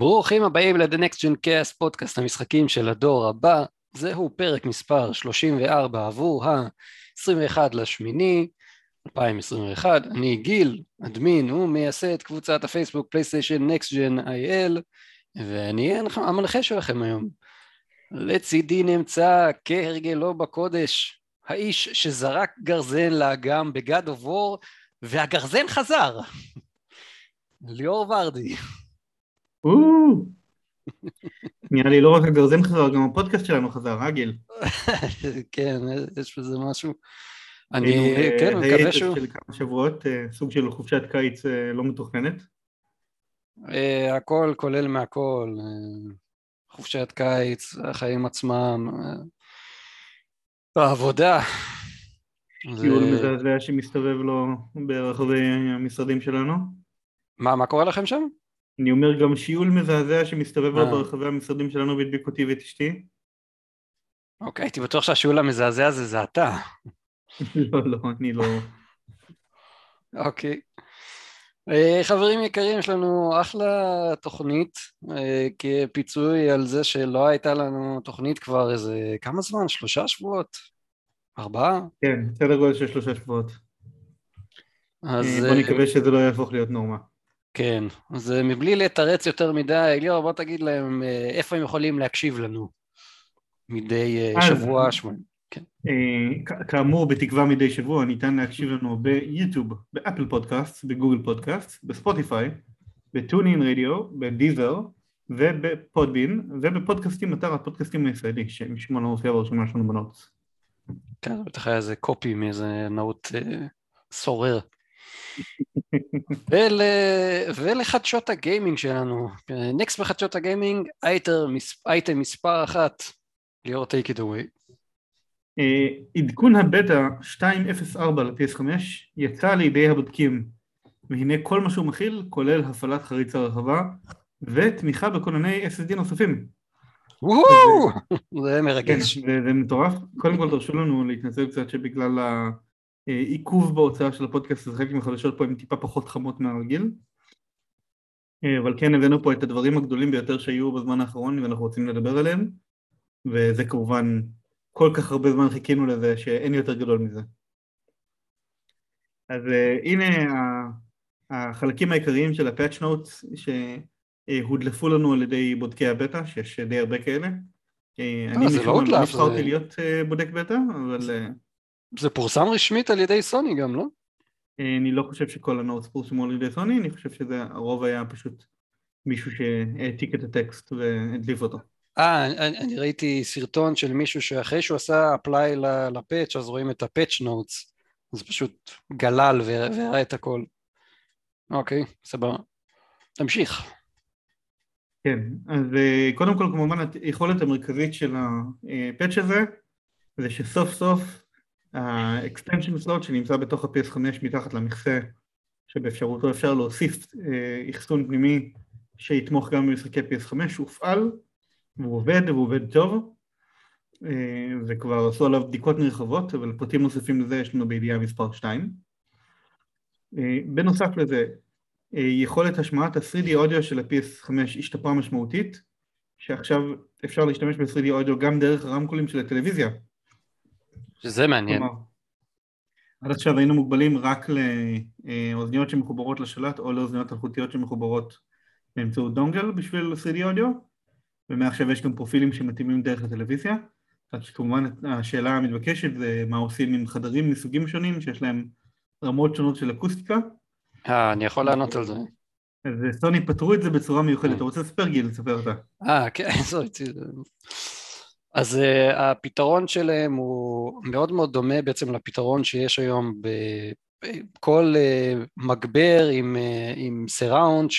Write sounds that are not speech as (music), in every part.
ברוכים הבאים ל-The Next Gen Cast, פודקאסט המשחקים של הדור הבא. זהו פרק מספר 34 עבור ה-21 לשמיני 2021. אני גיל, אדמין ומייסד קבוצת הפייסבוק פלייסטיישן Next Gen IL, ואני המנחה שלכם היום. לצידי נמצא כהרגלו בקודש, האיש שזרק גרזן לאגם בגד of War, והגרזן חזר. (laughs) ליאור ורדי. נראה לי לא רק הגרזן חזר, גם הפודקאסט שלנו חזר, אה גיל? (laughs) כן, יש בזה משהו. אני, כן, מקווה שהוא... של כמה שבועות, אה, סוג של חופשת קיץ אה, לא מתוכננת. אה, הכל כולל מהכל, חופשת קיץ, החיים עצמם, העבודה. טיול מזעזע שמסתובב לו ברחבי המשרדים שלנו. מה, מה קורה לכם שם? אני אומר גם שיעול מזעזע שמסתובב לו ברחבי המשרדים שלנו והדביק אותי ואת אשתי. אוקיי, הייתי בטוח שהשיעול המזעזע הזה זה אתה. לא, לא, אני לא... (laughs) אוקיי. חברים יקרים, יש לנו אחלה תוכנית כפיצוי על זה שלא הייתה לנו תוכנית כבר איזה כמה זמן? שלושה שבועות? ארבעה? כן, סדר גודל של שלושה שבועות. אז... בוא נקווה שזה לא יהפוך להיות נורמה. כן, אז מבלי לתרץ יותר מדי, ליאור בוא תגיד להם איפה הם יכולים להקשיב לנו מדי שבוע, שבועיים. כן. כאמור, בתקווה מדי שבוע ניתן להקשיב לנו ביוטיוב, באפל פודקאסט, בגוגל פודקאסט, בספוטיפיי, בטונין רדיו, בדיזר ובפודבין ובפודקאסטים, אתר הפודקאסטים הישראלי, לא מופיע ברשימה שלנו בנוטס. כן, בטח היה איזה קופי מאיזה נאות סורר. ול... ולחדשות הגיימינג שלנו. נקסט בחדשות הגיימינג, אייטם מספר אחת, ליאור take it away. עדכון הבטא 2.04 ל-PS5 יצא לידי הבודקים והנה כל מה שהוא מכיל כולל הפעלת חריץ הרחבה ותמיכה בכונני SSD נוספים. זה מרגש. כן, זה מטורף. קודם כל תרשו לנו להתנצל קצת שבגלל עיכוב בהוצאה של הפודקאסט הזה חלק מהחדשות פה הן טיפה פחות חמות מהרגיל אבל כן הבאנו פה את הדברים הגדולים ביותר שהיו בזמן האחרון ואנחנו רוצים לדבר עליהם וזה כמובן כל כך הרבה זמן חיכינו לזה שאין יותר גדול מזה. אז uh, הנה החלקים העיקריים של ה patch notes שהודלפו לנו על ידי בודקי הבטא, שיש די הרבה כאלה. אה, אני משום מה לא נבחרתי להיות בודק בטא, אבל... זה פורסם רשמית על ידי סוני גם, לא? אני לא חושב שכל ה notes פורסמו על ידי סוני, אני חושב שהרוב היה פשוט מישהו שהעתיק את הטקסט והדליף אותו. אה, אני, אני ראיתי סרטון של מישהו שאחרי שהוא עשה apply ל patch אז רואים את ה patch notes, אז פשוט גלל והראה את הכל. אוקיי, סבבה. תמשיך. כן, אז קודם כל כמובן היכולת המרכזית של הפאץ' הזה זה שסוף סוף ה-extension slot שנמצא בתוך ה-PS5 מתחת למכסה שבאפשרותו אפשר להוסיף אחסון פנימי שיתמוך גם במשחקי PS5 הופעל והוא עובד והוא עובד טוב וכבר עשו עליו בדיקות נרחבות אבל פרטים נוספים לזה יש לנו בידיעה מספר 2 בנוסף לזה יכולת השמעת ה-3D אודיו של ה-PS5 השתפרה משמעותית שעכשיו אפשר להשתמש ב-3D אודיו גם דרך הרמקולים של הטלוויזיה שזה מעניין. עד עכשיו היינו מוגבלים רק לאוזניות שמחוברות לשלט או לאוזניות אלחוטיות שמחוברות באמצעות דונגל בשביל 3D אודיו ומעכשיו יש גם פרופילים שמתאימים דרך הטלוויזיה. אז כמובן השאלה המתבקשת זה מה עושים עם חדרים מסוגים שונים שיש להם רמות שונות של אקוסטיקה. אה, אני יכול לענות על זה. אז סוני פתרו את זה בצורה מיוחדת, אתה רוצה לספר גיל, לספר אתה? אה, כן, (laughs) זו אז uh, הפתרון שלהם הוא מאוד מאוד דומה בעצם לפתרון שיש היום בכל uh, מגבר עם, uh, עם סיראונד,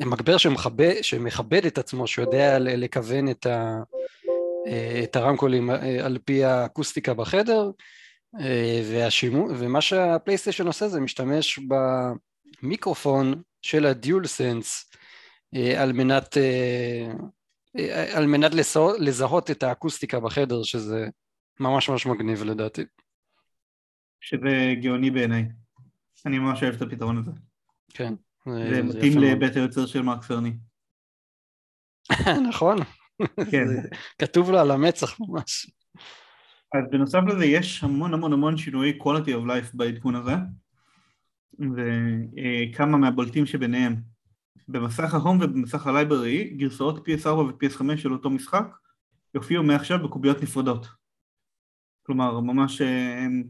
מגבר שמכבד, שמכבד את עצמו, שיודע לכוון את, ה, את הרמקולים על פי האקוסטיקה בחדר, והשימו, ומה שהפלייסטיישן עושה זה משתמש במיקרופון של הדיול סנס על מנת על מנת לזהות את האקוסטיקה בחדר, שזה ממש ממש מגניב לדעתי. שזה גאוני בעיניי. אני ממש אוהב את הפתרון הזה. כן. זה מתאים לבית היוצר של מרק סרני. (laughs) נכון. כן. כתוב לו על המצח ממש. אז בנוסף לזה יש המון המון המון שינויי quality of life בעדכון הזה וכמה מהבולטים שביניהם במסך ההום ובמסך הלייברי גרסאות PS4 ו-PS5 של אותו משחק יופיעו מעכשיו בקוביות נפרדות. כלומר ממש אה, הם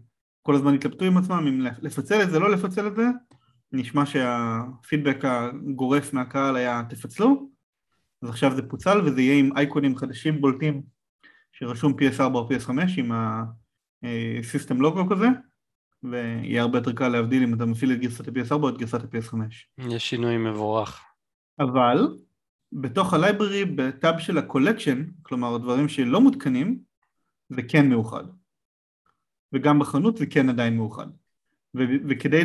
כל הזמן התלבטו עם עצמם אם לפצל את זה לא לפצל את זה. נשמע שהפידבק הגורף מהקהל היה תפצלו אז עכשיו זה פוצל וזה יהיה עם אייקונים חדשים בולטים שרשום PS4 או PS5 עם ה system logo כזה ויהיה הרבה יותר קל להבדיל אם אתה מפעיל את גרסת ה-PS4 או את גרסת ה-PS5. יש שינוי מבורך. אבל בתוך ה library ב tab של ה collection, כלומר דברים שלא מותקנים, זה כן מאוחד. וגם בחנות זה כן עדיין מאוחד. ו- וכדי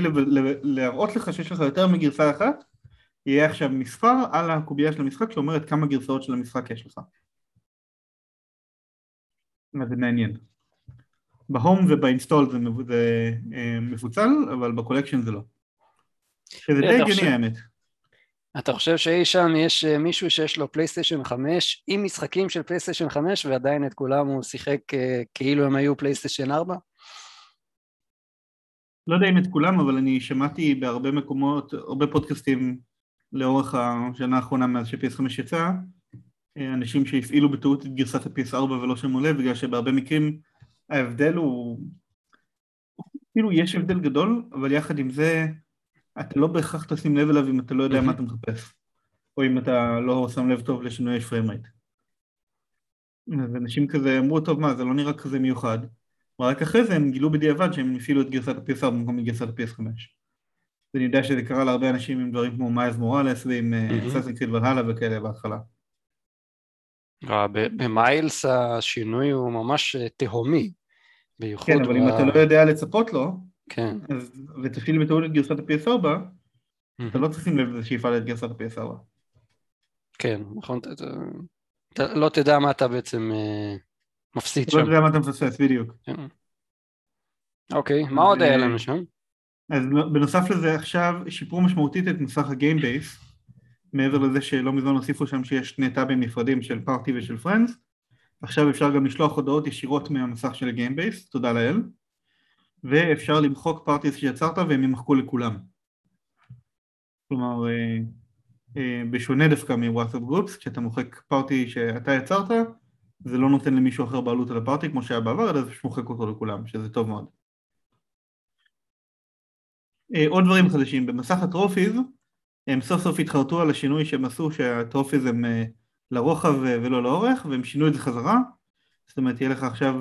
להראות לך שיש לך יותר מגרסה אחת, יהיה עכשיו מספר על הקובייה של המשחק שאומרת כמה גרסאות של המשחק יש לך. זה מעניין. ב home וב install זה, זה אה, מפוצל, אבל ב collection זה לא. שזה די הגיוני האמת. אתה חושב שאי שם יש אה, מישהו שיש לו פלייסטיישן 5 עם משחקים של פלייסטיישן 5 ועדיין את כולם הוא שיחק אה, כאילו הם היו פלייסטיישן 4? לא יודע אם את כולם, אבל אני שמעתי בהרבה מקומות, הרבה פודקאסטים לאורך השנה האחרונה מאז ש-PS5 יצא, אנשים שהפעילו בטעות את גרסת ה-PS4 ולא שמעו לב, בגלל שבהרבה מקרים ההבדל הוא, כאילו יש הבדל גדול, אבל יחד עם זה אתה לא בהכרח תשים לב אליו אם אתה לא יודע מה אתה מחפש, או אם אתה לא שם לב טוב לשינוי frame rate. אז אנשים כזה אמרו, טוב מה, זה לא נראה כזה מיוחד, ורק אחרי זה הם גילו בדיעבד שהם הפעילו את גרסת ה-PS4 במקום גרסת ה-PS5. ואני יודע שזה קרה להרבה אנשים עם דברים כמו מייז מוראלס ועם אססן קריד ולהלה וכאלה בהתחלה. אה, במיילס השינוי הוא ממש אה, תהומי, בייחוד... כן, אבל ב... אם אתה לא יודע לצפות לו, כן. אז, ותפעיל בטעות את גרסת ה-PS4, mm-hmm. אתה לא צריך לשים לב לזה שיפעל את גרסת ה-PS4. כן, נכון, אתה, אתה לא תדע מה אתה בעצם אה, מפסיד שם. לא תדע מה אתה מפספס, בדיוק. כן. אוקיי, מה עוד היה לנו שם? אז בנוסף לזה עכשיו שיפרו משמעותית את מסך ה Game Base מעבר לזה שלא מזמן הוסיפו שם שיש שני טאבים נפרדים של party ושל friends עכשיו אפשר גם לשלוח הודעות ישירות מהמסך של ה Game Base, תודה לאל ואפשר למחוק parties שיצרת והם ימחקו לכולם. כלומר אה, אה, בשונה דווקא מוואטסאפ גרופס כשאתה מוחק פארטי שאתה יצרת זה לא נותן למישהו אחר בעלות על הפארטי כמו שהיה בעבר אלא זה מוחק אותו לכולם שזה טוב מאוד. אה, עוד דברים חדשים. במסך הטרופיז הם סוף סוף התחרטו על השינוי שהם עשו שהטרופיז הם לרוחב אה, ולא לאורך והם שינו את זה חזרה. זאת אומרת יהיה לך עכשיו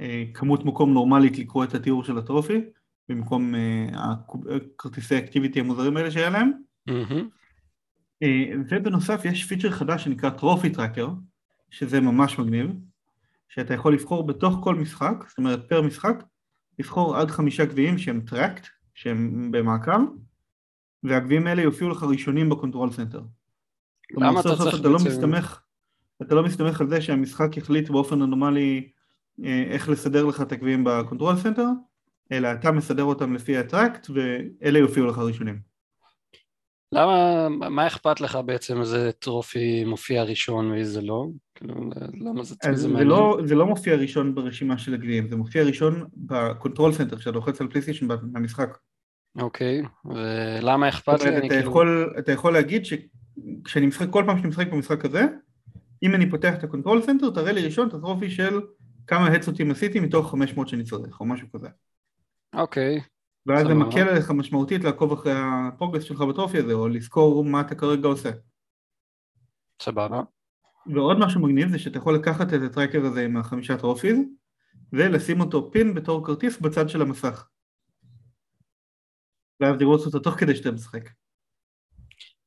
אה, כמות מקום נורמלית לקרוא את התיאור של הטרופי במקום כרטיסי activity המוזרים האלה שהיה להם. ובנוסף יש פיצ'ר חדש שנקרא trophy tracker שזה ממש מגניב שאתה יכול לבחור בתוך כל משחק זאת אומרת פר משחק לבחור עד חמישה גביעים שהם tracked שהם במעקב והגביעים האלה יופיעו לך ראשונים ב control center. למה אתה צריך אתה לא מסתמך, אתה לא מסתמך על זה שהמשחק יחליט באופן אנומלי אה, איך לסדר לך את הגביעים ב control center, אלא אתה מסדר אותם לפי ה tracked ואלה יופיעו לך ראשונים. למה, מה אכפת לך בעצם איזה trophy מופיע ראשון ואיזה לא? כאילו, למה זה, זה מעניין? לא, זה לא מופיע ראשון ברשימה של הגביעים, זה מופיע ראשון ב control center, כשאתה לוחץ על פלייסטיישן במשחק. אוקיי, ולמה אכפת לי? אתה, כאילו... יכול, אתה יכול להגיד שכשאני משחק, כל פעם שאני משחק במשחק הזה, אם אני פותח את ה control center, תראה לי ראשון את ה trophy של כמה headshot ים עשיתי מתוך 500 שאני צריך, או משהו כזה. אוקיי. ואז זה מקל עליך משמעותית לעקוב אחרי ה progress שלך ב trophy הזה, או לזכור מה אתה כרגע עושה. סבבה. ועוד משהו מגניב זה שאתה יכול לקחת את ה tracker הזה עם החמישה trophies, ולשים אותו pin בתור כרטיס בצד של המסך. ואז לראות אותו תוך כדי שאתה משחק.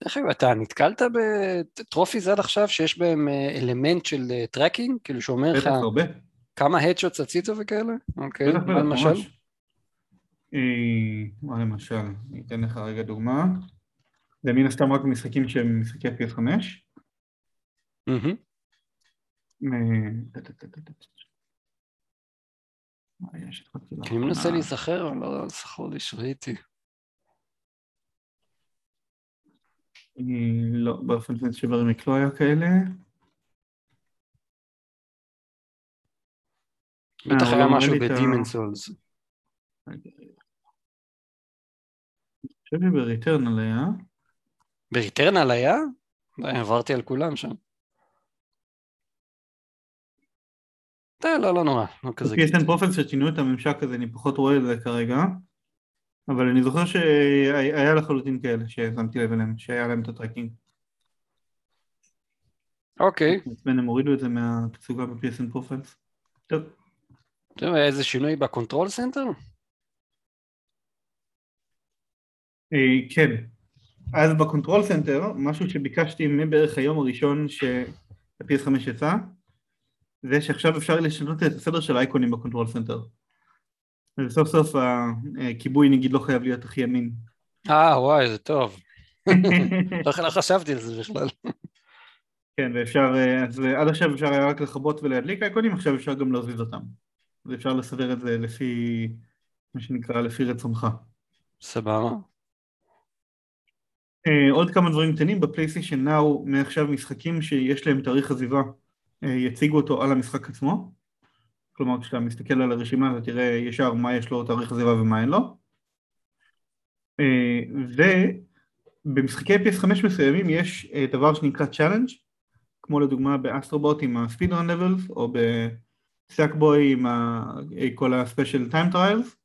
דרך אגב, אתה נתקלת ב trophies עד עכשיו שיש בהם אה, אלמנט של tracking? אה, כאילו שאומר לך כמה headshots עשית וכאלה? אוקיי, מה למשל? אה, מה למשל? אני אתן לך רגע דוגמה. זה מן הסתם רק משחקים שהם משחקי PS5. אני מנסה להיזכר, אבל לא זכור לי שראיתי. לא, באופן של ברמיק לא היה כאלה. בטח הוא היה לא משהו בדימן סולס. אני חושב שבריטרנל היה. בריטרנל היה? עברתי על כולם שם. לא, לא נורא, לא כזה PSN קריטי. פרופלס ששינו את הממשק הזה, אני פחות רואה את זה כרגע. אבל אני זוכר שהיה לחלוטין כאלה ששמתי לב אליהם, שהיה להם את ה tracking. אוקיי, הם הורידו את זה מהתצוגה ב-PSN profiles. טוב. טוב, איזה שינוי ב control center? אה, כן. אז ב control center, משהו שביקשתי מבערך היום הראשון שה-PS5 יצא, זה שעכשיו אפשר לשנות את הסדר של האייקונים ב control center. וסוף סוף הכיבוי נגיד לא חייב להיות הכי ימין. אה, וואי, זה טוב. (laughs) לא לא חשבתי על זה בכלל. כן, ואפשר, אה, אז עד עכשיו אפשר היה רק לכבות ולהדליק אייקונים, עכשיו אפשר גם להזיז אותם. אז אפשר לסדר את זה לפי, מה שנקרא, לפי רצונך. סבבה. אה, עוד כמה דברים קטנים, בפלייסטיישן נאו מעכשיו משחקים שיש להם תאריך עזיבה אה, יציגו אותו על המשחק עצמו כלומר כשאתה מסתכל על הרשימה אתה תראה ישר מה יש לו תאריך עזיבה ומה אין לו. אה, ובמשחקי PS5 מסוימים יש אה, דבר שנקרא challenge כמו לדוגמה ב Astro Bot עם ה speedrun levels או ב Sackboy עם אה, כל ה special time trials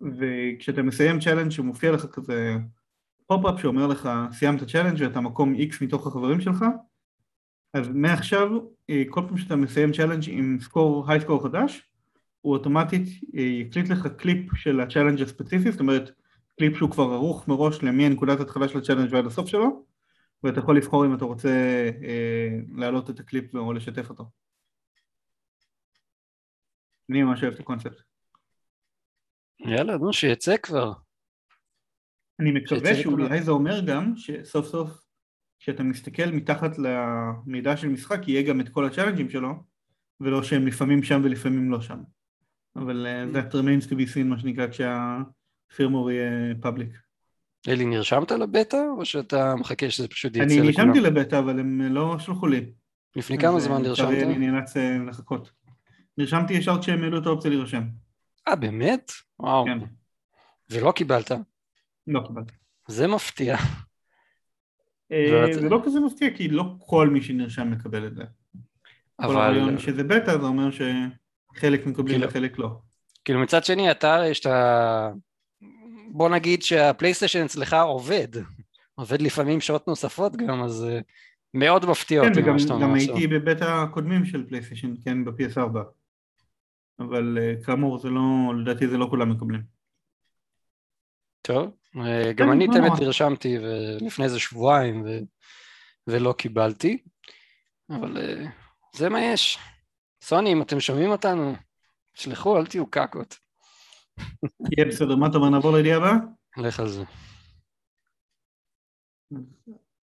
וכשאתה מסיים challenge שמופיע לך כזה pop-up שאומר לך סיימת challenge ואתה מקום X מתוך החברים שלך אז מעכשיו אה, כל פעם שאתה מסיים challenge עם score, high score חדש הוא אוטומטית אה, יקליט לך קליפ של ה challenge הספציפי זאת אומרת קליפ שהוא כבר ערוך מראש למנקודת התחלה של ה challenge ועד הסוף שלו ואתה יכול לבחור אם אתה רוצה אה, להעלות את הקליפ או לשתף אותו אני ממש אוהב את הקונספט יאללה, נו, שיצא כבר. אני מקווה שאולי. זה אומר גם שסוף סוף כשאתה מסתכל מתחת למידע של משחק יהיה גם את כל ה challenge ים שלו ולא שהם לפעמים שם ולפעמים לא שם אבל אה, Mm. that remains to be seen מה שנקרא כשה firmware יהיה public אלי, נרשמת לבטא, או שאתה מחכה שזה פשוט יצא אני לכולם? נרשמתי לבטא אבל הם לא שלחו לי לפני כמה זמן אה, נרשמת? אני נאלץ אה, לחכות נרשמתי ישר כשהם העלו את האופציה להירשם אה, באמת? וואו. כן ולא קיבלת? לא קיבלתי זה מפתיע. אה, זה לא כזה מפתיע כי לא כל מי שנרשם מקבל את זה. כל אבל הרעיון שזה בטא זה אומר שחלק מקבלים כאילו- וחלק לא. כאילו מצד שני אתה יש את ה... בוא נגיד שהפלייסטיישן אצלך עובד, עובד לפעמים שעות נוספות גם, אז אה, מאוד מפתיע כן, אותי וגם מה שאתה אומר עכשיו. הייתי בבית הקודמים של פלייסטיישן, כן, ב-PS4 אבל אה, כאמור זה לא, לדעתי זה לא כולם מקבלים טוב, אה, גם כן, אני לא את האמת נורא. נרשמתי ו- לפני איזה שבועיים. ולא קיבלתי, אבל אה, זה מה יש. סוני, אם אתם שומעים אותנו, שלחו, אל תהיו קקות. יהיה בסדר, מה אתה אומר, נעבור לידיעה הבאה? לך על זה.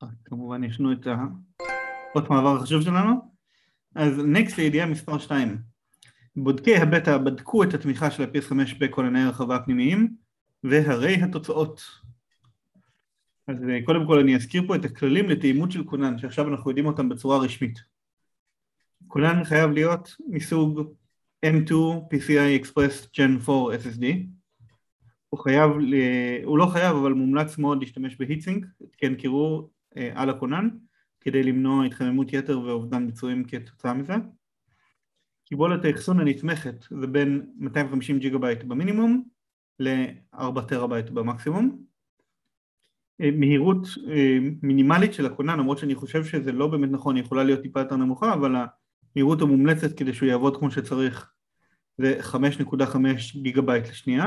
אה, כמובן ישנו את האות מעבר החשוב שלנו אז נקסט לידיעה מספר 2 בודקי הבטא בדקו את התמיכה של ה-PS5 בכונני הרחבה הפנימיים והרי התוצאות. אז אה, קודם כל אני אזכיר פה את הכללים לתאימות של כונן שעכשיו אנחנו יודעים אותם בצורה רשמית. כונן חייב להיות מסוג M2 PCI Express Gen 4 SSD הוא חייב, ל- הוא לא חייב אבל מומלץ מאוד להשתמש בהיטסינק, התקן קירור אה, על הכונן כדי למנוע התחממות יתר ואובדן ביצועים כתוצאה מזה. קיבולת האחסון הנתמכת זה בין 250 ג'יגה בייט במינימום ל-4 טרה בייט במקסימום. אה, מהירות אה, מינימלית של הכונן, למרות שאני חושב שזה לא באמת נכון, היא יכולה להיות טיפה יותר נמוכה, אבל המהירות המומלצת כדי שהוא יעבוד כמו שצריך זה 5.5 גיגה בייט לשנייה.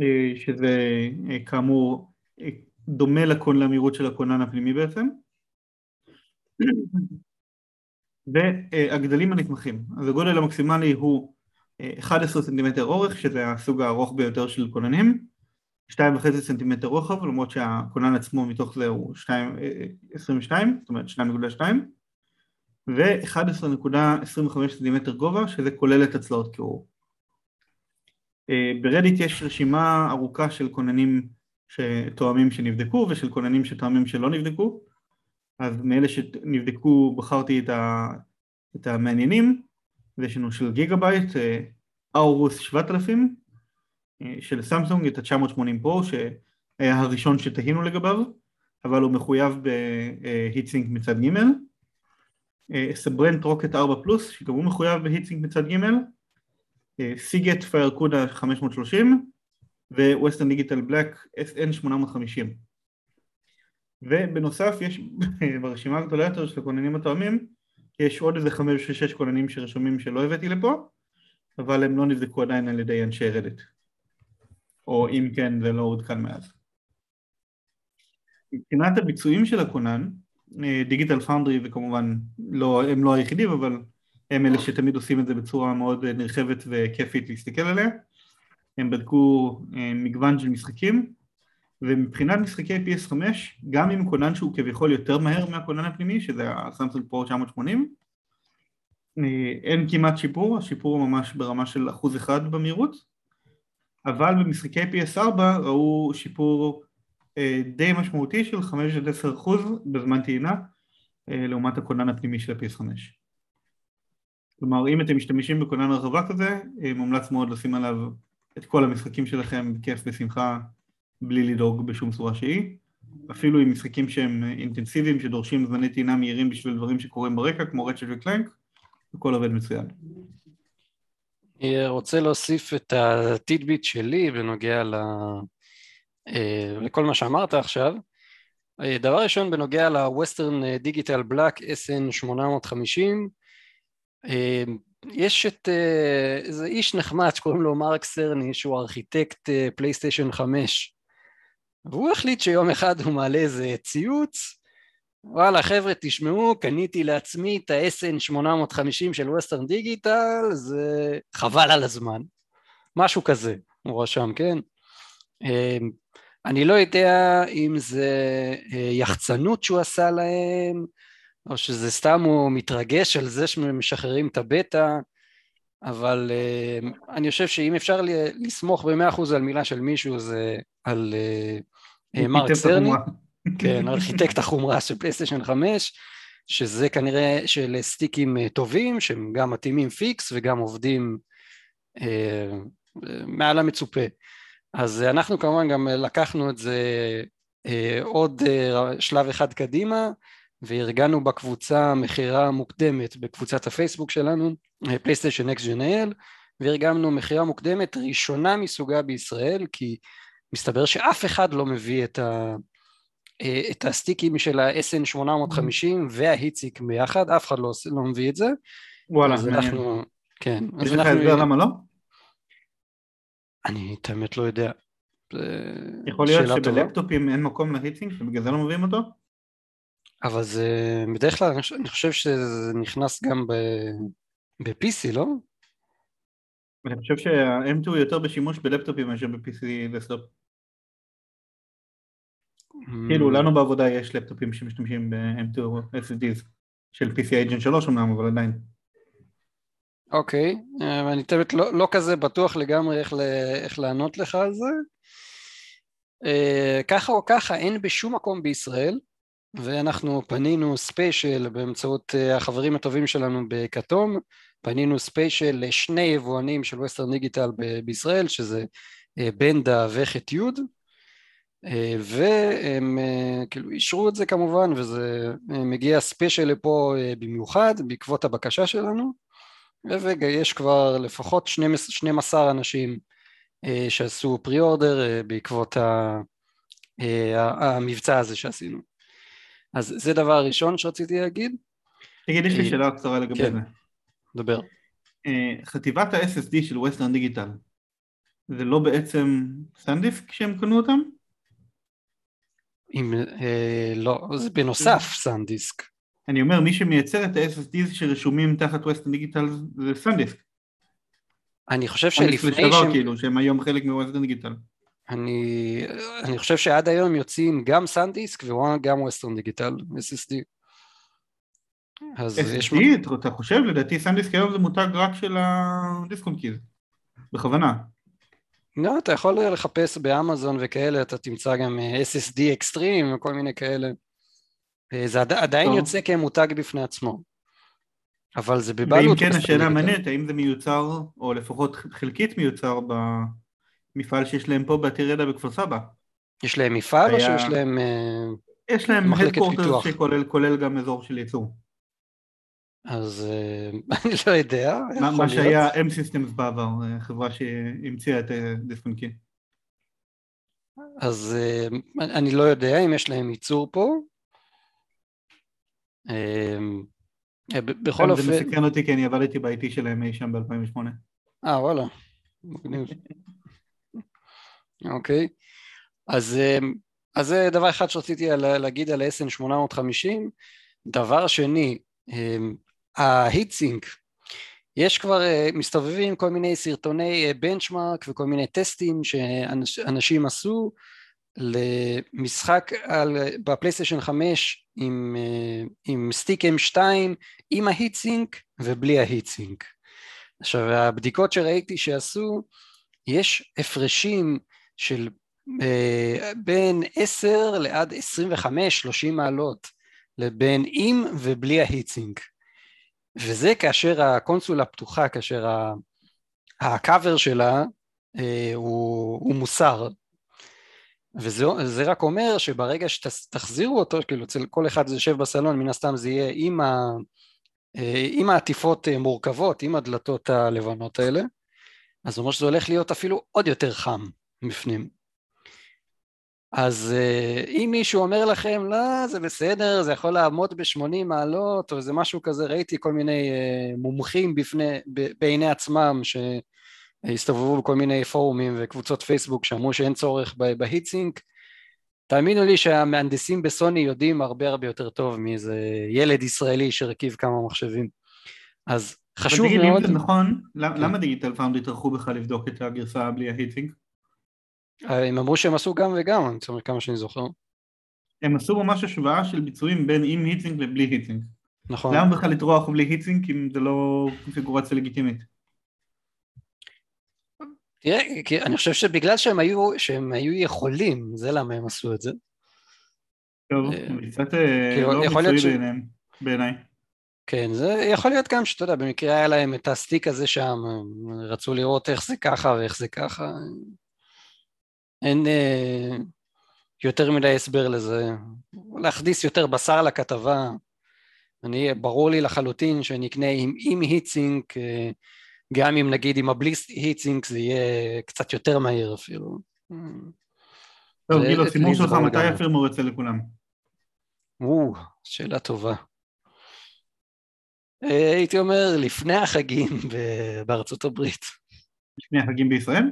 אה, שזה כאמור דומה לקון למהירות של הכונן הפנימי בעצם (clears throat) והגדלים הנתמכים אז הגודל המקסימלי הוא 11 סנטימטר אורך שזה הסוג הארוך ביותר של כוננים 2.5 סנטימטר רוחב למרות שהכונן עצמו מתוך זה הוא 2, אה, 22 זאת אומרת 2.2 ו-11.25 סנטימטר גובה שזה כולל את הצלעות קירור אה, ברדיט יש רשימה ארוכה של כוננים שתואמים שנבדקו ושל כוננים שתואמים שלא נבדקו. אז מאלה שנבדקו בחרתי את, ה, את המעניינים ויש לנו של Gigabyte Aorus 7000 של סמסונג את ה-980 Pro שהיה הראשון שתהינו לגביו אבל הוא מחויב ב heatsink מצד ג' Sabrent Rocket 4 פלוס שגם הוא מחויב ב heatsink מצד ג' סיגט פיירקודה 530 וווסטרן דיגיטל בלק SN 850 ובנוסף יש (laughs) ברשימה הגדולה יותר של הכוננים התואמים יש עוד איזה חמש או שש כוננים שרשומים שלא הבאתי לפה אבל הם לא נבדקו עדיין על ידי אנשי רדט. או אם כן זה לא עודכן מאז. מבחינת הביצועים של הכונן דיגיטל פאונדרי וכמובן לא, הם לא היחידים אבל הם אלה שתמיד עושים את זה בצורה מאוד נרחבת וכיפית להסתכל עליה. הם בדקו אה, מגוון של משחקים ומבחינת משחקי PS5 גם עם כונן שהוא כביכול יותר מהר מהכונן הפנימי שזה הסמסונג פרו 980 אה, אין כמעט שיפור, השיפור הוא ממש ברמה של אחוז אחד במהירות אבל במשחקי PS4 ראו שיפור אה, די משמעותי של 5 10 אחוז בזמן טעינה לעומת הכונן הפנימי של ה-PS5 כלומר אם אתם משתמשים בכונן הרחבה כזה מומלץ מאוד לשים עליו את כל המשחקים שלכם בכיף בשמחה בלי לדאוג בשום צורה שהיא אפילו עם משחקים שהם אינטנסיביים שדורשים זמני טעינה מהירים בשביל דברים שקורים ברקע כמו רצ'ט וקלנק הכל עובד מצוין. אני רוצה להוסיף את הטידביט שלי בנוגע ל... אה, לכל מה שאמרת עכשיו. אה, דבר ראשון בנוגע ל-Western Digital Black SN 850 יש את אה, איזה איש נחמד שקוראים לו מרק סרני שהוא ארכיטקט פלייסטיישן 5 והוא החליט שיום אחד הוא מעלה איזה ציוץ וואלה חבר'ה תשמעו קניתי לעצמי את ה-SN 850 של Western Digital זה חבל על הזמן. משהו כזה הוא רשם כן? אה, אני לא יודע אם זה אה, יחצנות שהוא עשה להם או שזה סתם הוא מתרגש על זה שמשחררים את הבטא, אבל uh, אני חושב שאם אפשר לסמוך במאה אחוז על מילה של מישהו זה על uh, מרק סרני, כן, ארכיטקט החומרה של פלייסטיישן 5, שזה כנראה של סטיקים טובים, שהם גם מתאימים פיקס וגם עובדים uh, מעל המצופה. אז אנחנו כמובן גם לקחנו את זה uh, עוד uh, שלב אחד קדימה, וארגנו בקבוצה מכירה מוקדמת בקבוצת הפייסבוק שלנו, פלייסטיישן אקס ג'נאל, וארגנו מכירה מוקדמת ראשונה מסוגה בישראל, כי מסתבר שאף אחד לא מביא את, ה, את הסטיקים של ה-SN 850 וההיציק ביחד, אף אחד לא, לא מביא את זה. וואלה, אז אנחנו, כן. יש לך הסבר למה לא? אני את האמת לא יודע. יכול להיות שבלפטופים אין מקום ל heatsink ובגלל זה לא מביאים אותו? אבל זה בדרך כלל אני חושב שזה נכנס גם ב-PC, לא? אני חושב שה-M2 יותר בשימוש בלפטופים מאשר ב-PC desktop. כאילו לנו בעבודה יש לפטופים שמשתמשים ב-M2 SSDs של PCIe Gen 3 אמנם אבל עדיין. אוקיי, אה, אני תמיד לא, לא כזה בטוח לגמרי איך, לענות לך על זה. אה, ככה או ככה אין בשום מקום בישראל ואנחנו פנינו special באמצעות אה, החברים הטובים שלנו בכתום, פנינו special לשני יבואנים של Western Digital בישראל, שזה בנדא וחט יוד, אה, והם כאילו אישרו את זה כמובן, וזה מגיע special לפה במיוחד בעקבות הבקשה שלנו, ויש כבר לפחות 12 אנשים שעשו pre-order בעקבות המבצע הזה שעשינו. אז זה דבר ראשון שרציתי להגיד. תגיד, יש לי אה, שאלה קצרה לגבי כן, זה. דבר. אה, חטיבת ה-SSD של Western Digital, זה לא בעצם SanDisk שהם קנו אותם? אם, אה, לא, זה בנוסף SanDisk. אני אומר, מי שמייצר את ה-SSD שרשומים תחת Western Digital זה SanDisk. אני חושב שלפני שהם... כאילו, שהם היום חלק מ Western Digital. אני, אני חושב שעד היום יוצאים גם SanDisk וגם Western Digital, SSD. אז SSD, יש... אתה חושב? לדעתי SanDisk היום זה מותג רק של הדיסקון קיז, בכוונה. לא, אתה יכול לחפש באמזון וכאלה, אתה תמצא גם אה, SSD אקסטרים וכל מיני כאלה. אה, זה עדיין טוב. יוצא כמותג בפני עצמו. אבל זה בבעלות. ואם כן, השאלה מעניינת, האם זה מיוצר, או לפחות חלקית מיוצר במפעל שיש להם פה בעתירדה בכפר סבא? יש להם מפעל היה... או שיש להם אה, יש להם מחלקת פיתוח? שכולל גם אזור של ייצור. אז (laughs) אני לא יודע. מה, שהיה M-Systems בעבר, חברה שהמציאה את דיספונקי. אז אני לא יודע אם יש להם ייצור פה. בכל אופן... זה מסקרן אותי כי אני עבדתי ב-IT שלהם אי שם ב-2008. אה וואלה, מגניב. אוקיי, אז, זה דבר אחד שרציתי להגיד על ה-SN 850. דבר שני, ה heatsink, יש כבר, אה, מסתובבים כל מיני סרטוני benchmark וכל מיני טסטים שאנשים עשו למשחק על, בפלייסטיישן 5 עם, אה, עם stick M2 עם ה heatsink ובלי ה heatsink. עכשיו הבדיקות שראיתי שעשו, יש הפרשים של אה, בין 10 לעד 25-30 מעלות לבין עם ובלי ההיטסינק. וזה כאשר הקונסולה פתוחה, כאשר הקאבר שלה אה, הוא, הוא מוסר. וזה רק אומר שברגע שתחזירו אותו, כאילו אצל כל אחד זה יושב בסלון, מן הסתם זה יהיה עם, ה, אה, עם העטיפות אה, מורכבות, עם הדלתות הלבנות האלה, אז זה אומר שזה הולך להיות אפילו עוד יותר חם בפנים. אז אה, אם מישהו אומר לכם, לא, זה בסדר, זה יכול לעמוד ב-80 מעלות, או זה משהו כזה, ראיתי כל מיני אה, מומחים בפני, בעיני עצמם, שהסתובבו בכל מיני פורומים וקבוצות פייסבוק שאמרו שאין צורך ב heatsink, תאמינו לי שהמהנדסים בסוני יודעים הרבה הרבה יותר טוב מאיזה ילד ישראלי שהרכיב כמה מחשבים. אז חשוב מאוד... תגיד, אם זה נכון, כן. למה Digital Foundry התארחו בכלל לבדוק את הגרסה בלי ה heatsink? הם אמרו שהם עשו גם וגם, זאת אומרת כמה שאני זוכר. הם עשו ממש השוואה של ביצועים בין עם היטסינק ובלי היטסינק. נכון. למה בכלל לטרוח בלי היטסינק אם זה לא קונפיגורציה לגיטימית? תראה, אני חושב שבגלל שהם היו, שהם היו יכולים, זה למה הם עשו את זה. טוב, אה, קצת אה, כאילו, לא מקצועי. בעיניהם, בעיניי. כן, זה יכול להיות גם שאתה יודע, במקרה היה להם את הסטיק הזה שם, רצו לראות איך זה ככה ואיך זה ככה. אין אה, יותר מדי הסבר לזה. להכניס יותר בשר לכתבה. אני, ברור לי לחלוטין שאני אקנה עם, עם היטסינק, אה, גם אם נגיד עם הבלי היטסינק זה יהיה קצת יותר מהיר אפילו. טוב, גיל, הסימור שלך מתי הפירמור יוצא לכולם? או, שאלה טובה. אה, הייתי אומר לפני החגים בארצות הברית. לפני החגים בישראל?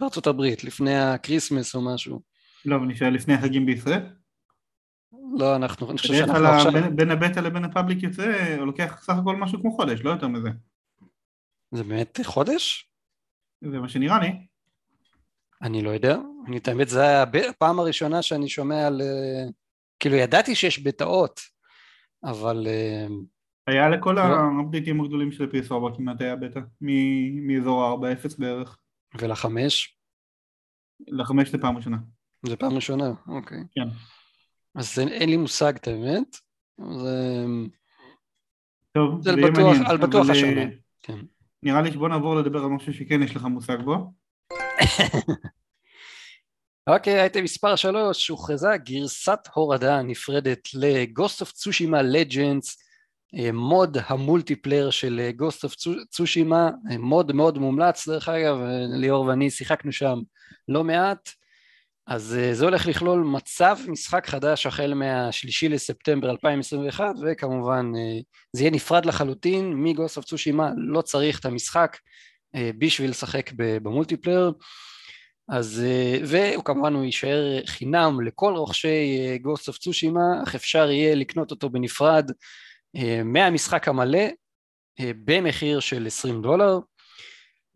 בארצות הברית, לפני ה Christmas או משהו. לא, אבל נשאר לפני החגים בישראל? לא, אנחנו, אני חושב שאנחנו עכשיו... בין, הבטא לבין ה public יוצא, הוא לוקח סך הכל משהו כמו חודש, לא יותר מזה. זה באמת חודש? זה מה שנראה לי. אני לא יודע, אני את האמת, זה הפעם הראשונה שאני שומע על... אה, כאילו ידעתי שיש בטאות, אבל... אה, היה לכל לא. האפדיטים הגדולים של PS4 כמעט היה בטא, מאזור ה-4-0 בערך. ולחמש? לחמש זה פעם ראשונה. זה פעם ראשונה, אוקיי. כן. אז אין, אין לי מושג את האמת. זה... טוב, זה על בטוח, על בטוח. השנה. כן. נראה לי שבוא נעבור לדבר על משהו שכן יש לך מושג בו. (laughs) אוקיי, אייטם מספר שלוש, הוכרזה גרסת הורדה נפרדת ל Ghost of Tsushima Legends אה, mode ה multiplayer של Ghost of Tsushima, mode מאוד מומלץ דרך אגב, ליאור ואני שיחקנו שם לא מעט, אז אה, זה הולך לכלול מצב משחק חדש החל מהשלישי לספטמבר 2021 וכמובן אה, זה יהיה נפרד לחלוטין מ Ghost of Tsushima, לא צריך את המשחק בשביל לשחק ב multiplayer. אז, והוא כמובן הוא יישאר חינם לכל רוכשי Ghost of Tsushima, אך אפשר יהיה לקנות אותו בנפרד. אה, מהמשחק המלא אה, במחיר של 20 דולר.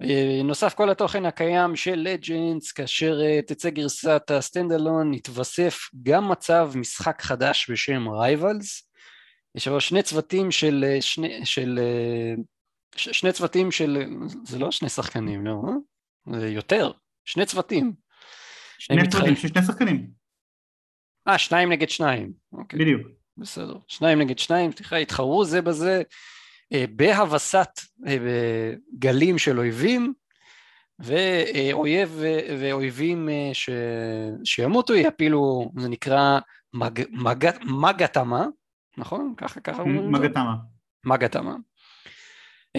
אה, נוסף כל התוכן הקיים של Legends, כאשר תצא גרסת ה standalone, יתווסף גם מצב משחק חדש בשם Rivals. יש אבל שני צוותים של, שני, של, שני צוותים של, זה לא שני שחקנים, לא, זה יותר, שני צוותים. שני צוותים, שני שחקנים. אה, שניים נגד שניים. אוקיי. בדיוק. בסדר. שניים נגד שניים, סליחה, התחרו זה בזה אה, בהבסת אה, גלים של אויבים, ואויב ואויבים אה, ש... שימותו יפילו, זה נקרא מג... מג... מגתמה, נכון? ככה ככה אומרים? Magatama. Magatama.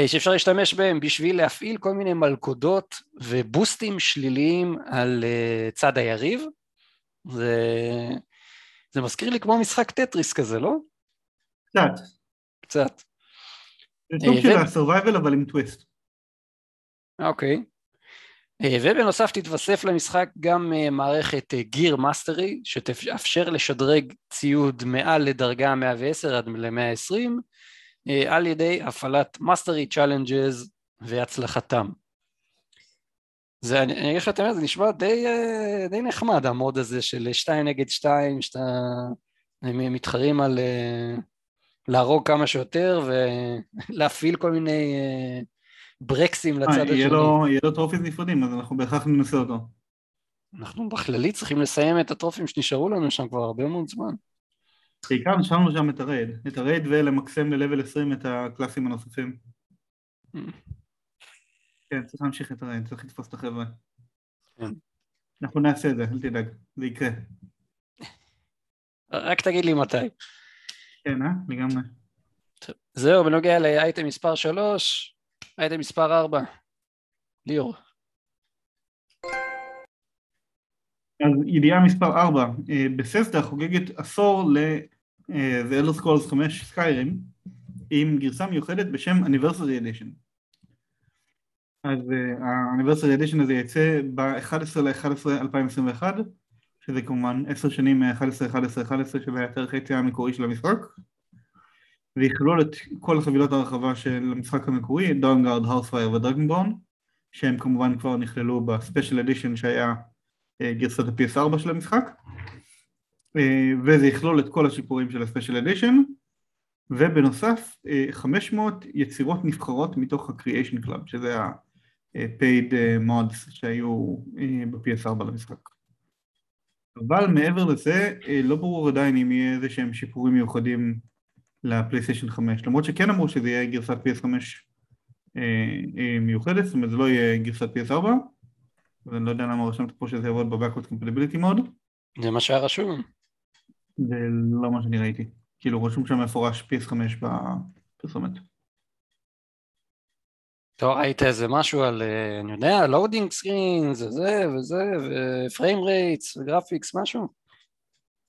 שאפשר להשתמש בהם בשביל להפעיל כל מיני מלכודות ובוסטים שליליים על צד היריב. זה, זה מזכיר לי כמו משחק טטריס כזה, לא? קצת. קצת. זה סוג של ה-survival אבל עם טוויסט. אוקיי. ובנוסף תתווסף למשחק גם מערכת Gear Mastery שתאפשר לשדרג ציוד מעל לדרגה 110 עד ל-120 על ידי הפעלת Mastery Challenges והצלחתם. זה, אני אגיד לך את האמת, זה נשמע די, די נחמד ה mode הזה של 2 נגד 2, שאתה הם מתחרים על להרוג כמה שיותר ולהפעיל כל מיני פרקסים לצד השני. יהיה לו, יהיה לו trophies נפרדים, אז אנחנו בהכרח ננסה אותו. אנחנו בכללי צריכים לסיים את הטרופים שנשארו לנו שם כבר הרבה מאוד זמן. בעיקר נשארנו שם את הרייד, את הרייד ולמקסם ל-level 20 את הקלאסים הנוספים. כן, צריך להמשיך את הרייד, צריך לתפוס את החבר'ה. כן. אנחנו נעשה את זה, אל תדאג, זה יקרה. רק תגיד לי מתי. כן, אה? לגמרי. זהו, בנוגע לאייטם מספר 3, אייטם מספר 4. ליאור. אז ידיעה מספר 4, Bethesda חוגגת עשור ל-The Elder Scrolls 5 Skyrim עם גרסה מיוחדת בשם Anniversary Edition. אז ה-Anniversary Edition הזה יצא ב-11 ל-11 2021 שזה כמובן 10 שנים מ-11-11-11 שזה היה התאריך היציאה המקורי של המשחק. ויכלול את כל החבילות הרחבה של המשחק המקורי, Dawnguard, Hearthfire ו Dragonborn שהם כמובן כבר נכללו ב special edition שהיה גרסת ה-PS4 של המשחק. וזה יכלול את כל השיפורים של ה special edition ובנוסף 500 יצירות נבחרות מתוך ה-Creation Club שזה ה-paid mods שהיו ב-PS4 למשחק אבל מעבר לזה לא ברור עדיין אם יהיה איזה שהם שיפורים מיוחדים לפלייסטיישן 5 למרות שכן אמרו שזה יהיה גרסת PS5 מיוחדת זאת אומרת זה לא יהיה גרסת PS4 ואני לא יודע למה רשמת פה שזה יעבוד ב-Backward Compatibility Mode. זה מה שהיה רשום. זה לא מה שאני ראיתי. כאילו רשום שם מפורש PS5 בפרסומת. טוב, ראית איזה משהו על, אני יודע, loading screen, זה זה וזה, ו frame rates ו graphics, משהו?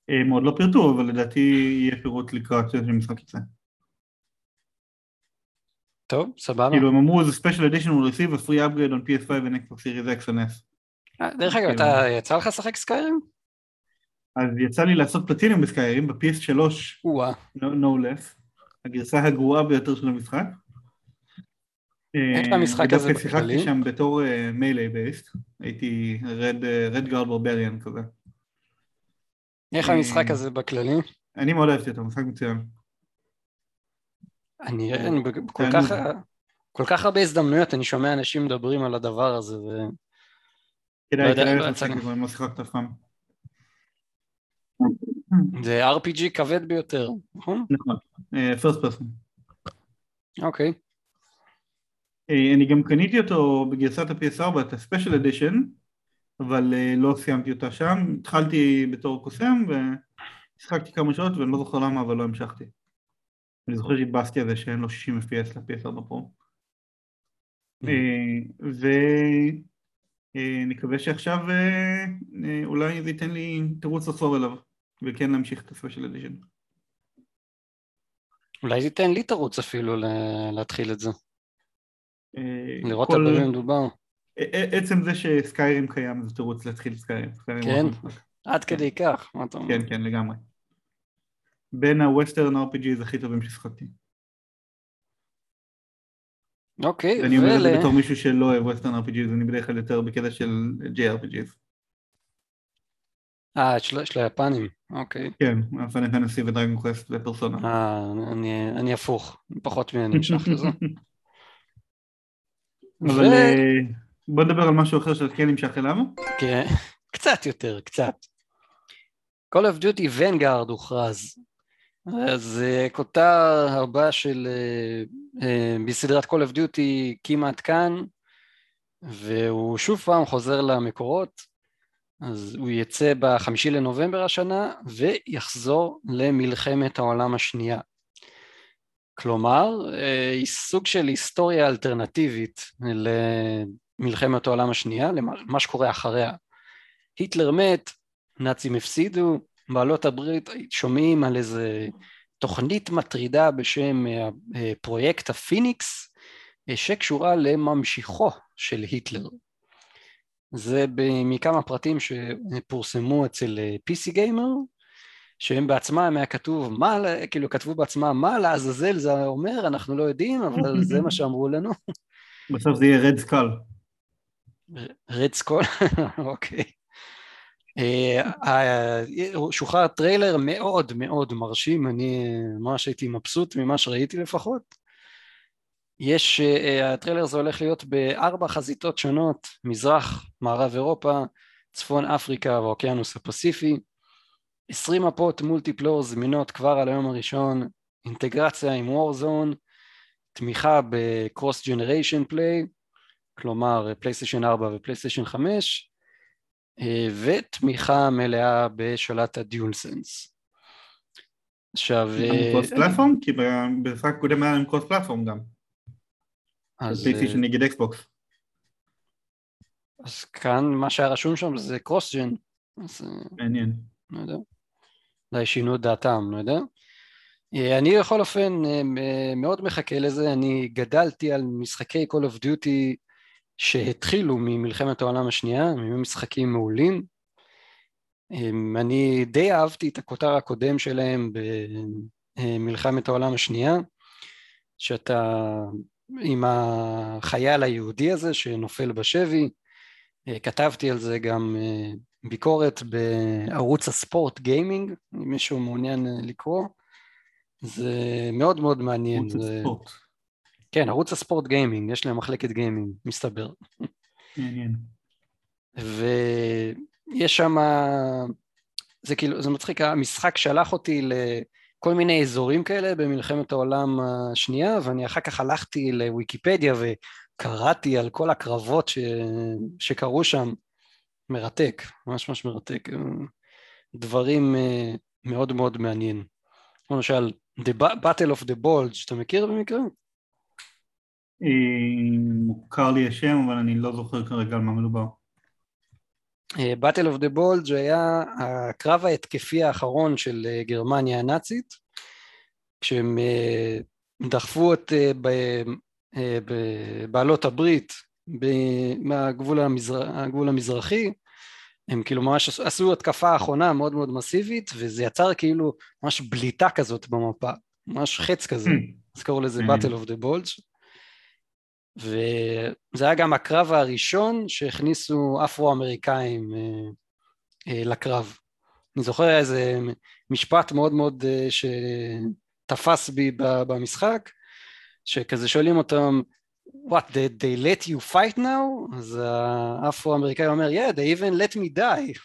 הם עוד לא פירטו, אבל לדעתי יהיה פירוט לקראת שזה משחק יצא. טוב, סבבה. כאילו הם אמרו זה special edition will receive a free upgrade on PS5 and Xbox Series X and S. דרך אגב, אתה יצא לך לשחק Skyrim? אז יצא לי לעשות platinum ב Skyrim ב-PS3, no less, הגרסה הגרועה ביותר של המשחק. איך המשחק הזה בכללי? שיחקתי שם בתור melee based, הייתי Redguard barbarian כזה. איך המשחק הזה בכללי? אני מאוד אהבתי אותו, משחק מצוין. אני, כל, כך, כל כך הרבה הזדמנויות אני שומע אנשים מדברים על הדבר הזה ו... כדאי, כדאי לך לשחק את זה, אם לא שיחקת אף פעם. זה RPG כבד ביותר, נכון? נכון, פרסט פרסון. אוקיי. אני גם קניתי אותו בגרסת ה-PS4, את ה-Special Edition, אבל לא סיימתי אותה שם, התחלתי בתור קוסם ושיחקתי כמה שעות ואני לא זוכר למה אבל לא המשכתי. אני זוכר שהתבאסתי על זה שאין לו 60 FPS ל-PS4 פרו. ונקווה שעכשיו אולי זה ייתן לי תירוץ לחזור אליו וכן להמשיך את הספיישל אדישן. אולי זה ייתן לי תירוץ אפילו להתחיל את זה. לראות על מה מדובר. עצם זה ש Skyrim קיים זה תירוץ להתחיל Skyrim. כן? עד כדי כך, מה אתה אומר? כן, כן, לגמרי. בין ה western RPGs הכי טובים ששחקתי. אוקיי, ואני אומר את זה בתור מישהו שלא אוהב western RPGs, אני בדרך כלל יותר בקטע של JRPGs. אה, של היפנים, אוקיי. כן, Fantasy ו Dragon Quest ו Persona. אה, אני הפוך, פחות ממני נמשך לזה. אבל בוא נדבר על משהו אחר שאתה כן נמשך אליו. כן, (laughs) קצת יותר, קצת. Call of Duty Vanguard הוכרז. אז uh, כותר הבא של, uh, בסדרת Call of Duty כמעט כאן, והוא שוב פעם חוזר למקורות, אז הוא יצא בחמישי לנובמבר השנה, ויחזור למלחמת העולם השנייה. כלומר, היא סוג של היסטוריה אלטרנטיבית למלחמת העולם השנייה, למה שקורה אחריה. היטלר מת, נאצים הפסידו, בעלות הברית שומעים על איזה תוכנית מטרידה בשם אה, פרויקט הפיניקס, אה, שקשורה לממשיכו של היטלר. זה מכמה פרטים שפורסמו אצל אה, PC Gamer, שהם בעצמם היה כתוב, מה, כאילו כתבו בעצמם, מה לעזאזל זה אומר, אנחנו לא יודעים, אבל (laughs) זה מה שאמרו לנו. בסוף זה יהיה Red Skull. Red Skull? אוקיי. אה, שוחרר טריילר מאוד מאוד מרשים, אני ממש הייתי מבסוט ממה שראיתי לפחות. יש, אה, הטריילר הזה הולך להיות בארבע חזיתות שונות, מזרח, מערב אירופה, צפון אפריקה והאוקיינוס הפסיפי. עשרים מפות multiplayer זמינות כבר על היום הראשון, אינטגרציה עם Warzone, תמיכה ב cross generation play, כלומר פלייסטיישן 4 ופלייסטיישן 5, אה, ותמיכה מלאה בשלט ה DualSense. עכשיו... cross platform? כי במשחק קודם היה עם cross platform גם. אז... פלייסטיישן נגד אקסבוקס. אז כאן מה שהיה רשום שם זה cross gen. מעניין. לא יודע. אולי שינו את דעתם, לא יודע. אה, אני בכל אופן מאוד מחכה לזה, אני גדלתי על משחקי Call of Duty שהתחילו ממלחמת העולם השנייה, הם משחקים מעולים. אני די אהבתי את הכותר הקודם שלהם במלחמת העולם השנייה, שאתה עם החייל היהודי הזה שנופל בשבי, אה, כתבתי על זה גם אה, ביקורת בערוץ הספורט גיימינג, אם מישהו מעוניין אה, לקרוא, זה מאוד מאוד מעניין. ערוץ הספורט. כן, ערוץ הספורט גיימינג, יש להם מחלקת גיימינג, מסתבר. מעניין. ויש שם, זה כאילו, זה מצחיק, המשחק שלח אותי לכל מיני אזורים כאלה במלחמת העולם השנייה, ואני אחר כך הלכתי לוויקיפדיה וקראתי על כל הקרבות ש... שקרו שם. מרתק, ממש ממש מרתק. דברים אה, מאוד מאוד מעניין. למשל, The Battle of the Bulge, אתה מכיר במקרה? אה, מוכר לי השם, אבל אני לא זוכר כרגע על מה מדובר. אה, Battle of the Bulge היה הקרב ההתקפי האחרון של אה, גרמניה הנאצית, כשהם דחפו את בעלות הברית מהגבול המזר... המזרחי, הם כאילו ממש עשו התקפה האחרונה מאוד מאוד מסיבית, וזה יצר כאילו ממש בליטה כזאת במפה, ממש חץ כזה, hmm. אז קראו לזה Battle of the Bulge. וזה היה גם הקרב הראשון שהכניסו אפרו-אמריקאים אה, אה, לקרב. אני זוכר איזה משפט מאוד מאוד אה, שתפס בי במשחק, שכזה שואלים אותם, what, they, they let you fight now? אז האפרו-אמריקאי אומר, yeah, they even let me die.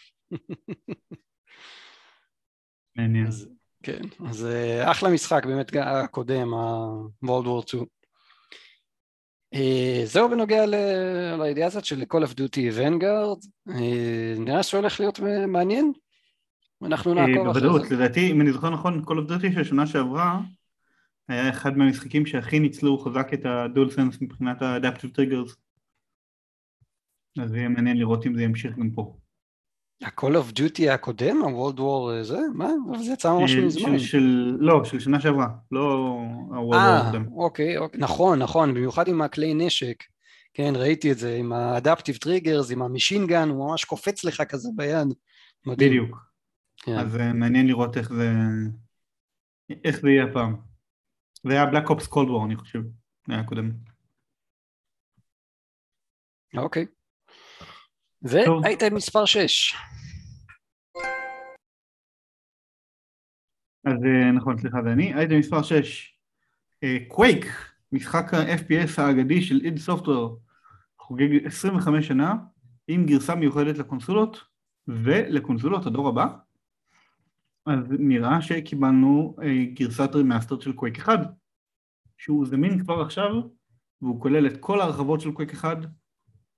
מעניין. כן, אז אחלה משחק באמת הקודם, ה-World War II. אה, זהו בנוגע לידיעה הזאת של Call of Duty Vanguard, אה, נראה שהולך להיות מעניין, אנחנו אה, נעקוב אחרי זה. בוודאות, לדעתי, אם אני זוכר נכון, Call of Duty של שנה שעברה היה אחד מהמשחקים שהכי ניצלו חזק את הדול סנס מבחינת ה-Adaptive Triggers אז יהיה מעניין לראות אם זה ימשיך גם פה. ה-Call of Duty הקודם, ה-World War זה? מה? זה יצא ממש מזמן. של, לא, של שנה שעברה, לא ה-World War הקודם. אוקיי, אוקיי, נכון, נכון, במיוחד עם הכלי נשק. כן, ראיתי את זה, עם ה-Adaptive Triggers, עם המשינגן, הוא ממש קופץ לך כזה ביד. מדהים. בדיוק. כן. אז אה, מעניין לראות איך זה, איך זה יהיה הפעם. זה היה Black Ops Cold War, אני חושב, זה היה קודם. אוקיי. ואייטם מספר 6. אז אה, נכון, סליחה, זה אני. אייטם מספר 6. קווייק, משחק ה-FPS האגדי של id Software, חוגג 25 שנה עם גרסה מיוחדת לקונסולות ולקונסולות הדור הבא אז נראה שקיבלנו אה, גרסת remaster של Quake 1 שהוא זמין כבר עכשיו והוא כולל את כל ההרחבות של קוויק 1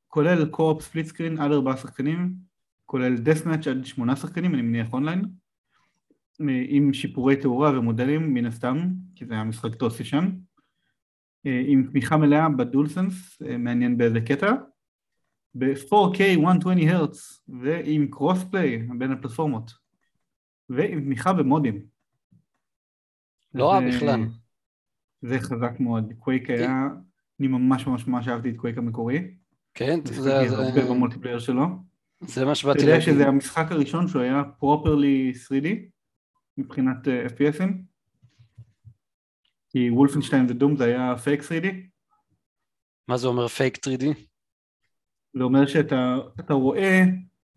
כולל co-op split screen עד ארבעה שחקנים כולל deathmatch עד שמונה שחקנים אני מניח אונליין אה, עם שיפורי תאורה ומודלים מן הסתם כי זה היה משחק DOS ישן אה, עם תמיכה מלאה ב DualSense מעניין באיזה קטע ב-4K 120 הרץ ועם cross play בין הפלטפורמות ועם תמיכה במודים. לא רע בכלל. זה חזק מאוד, קווייק היה, אני ממש ממש ממש אהבתי את קווייק המקורי. כן, זה זה... הרבה ב multiplayer שלו. זה מה שבאתי להגיד. אתה יודע שזה המשחק הראשון שהוא היה properly 3D מבחינת אה, FPSים? כי Wolfenstein ו Doom זה היה פייק 3D. מה זה אומר פייק 3D? זה אומר שאתה רואה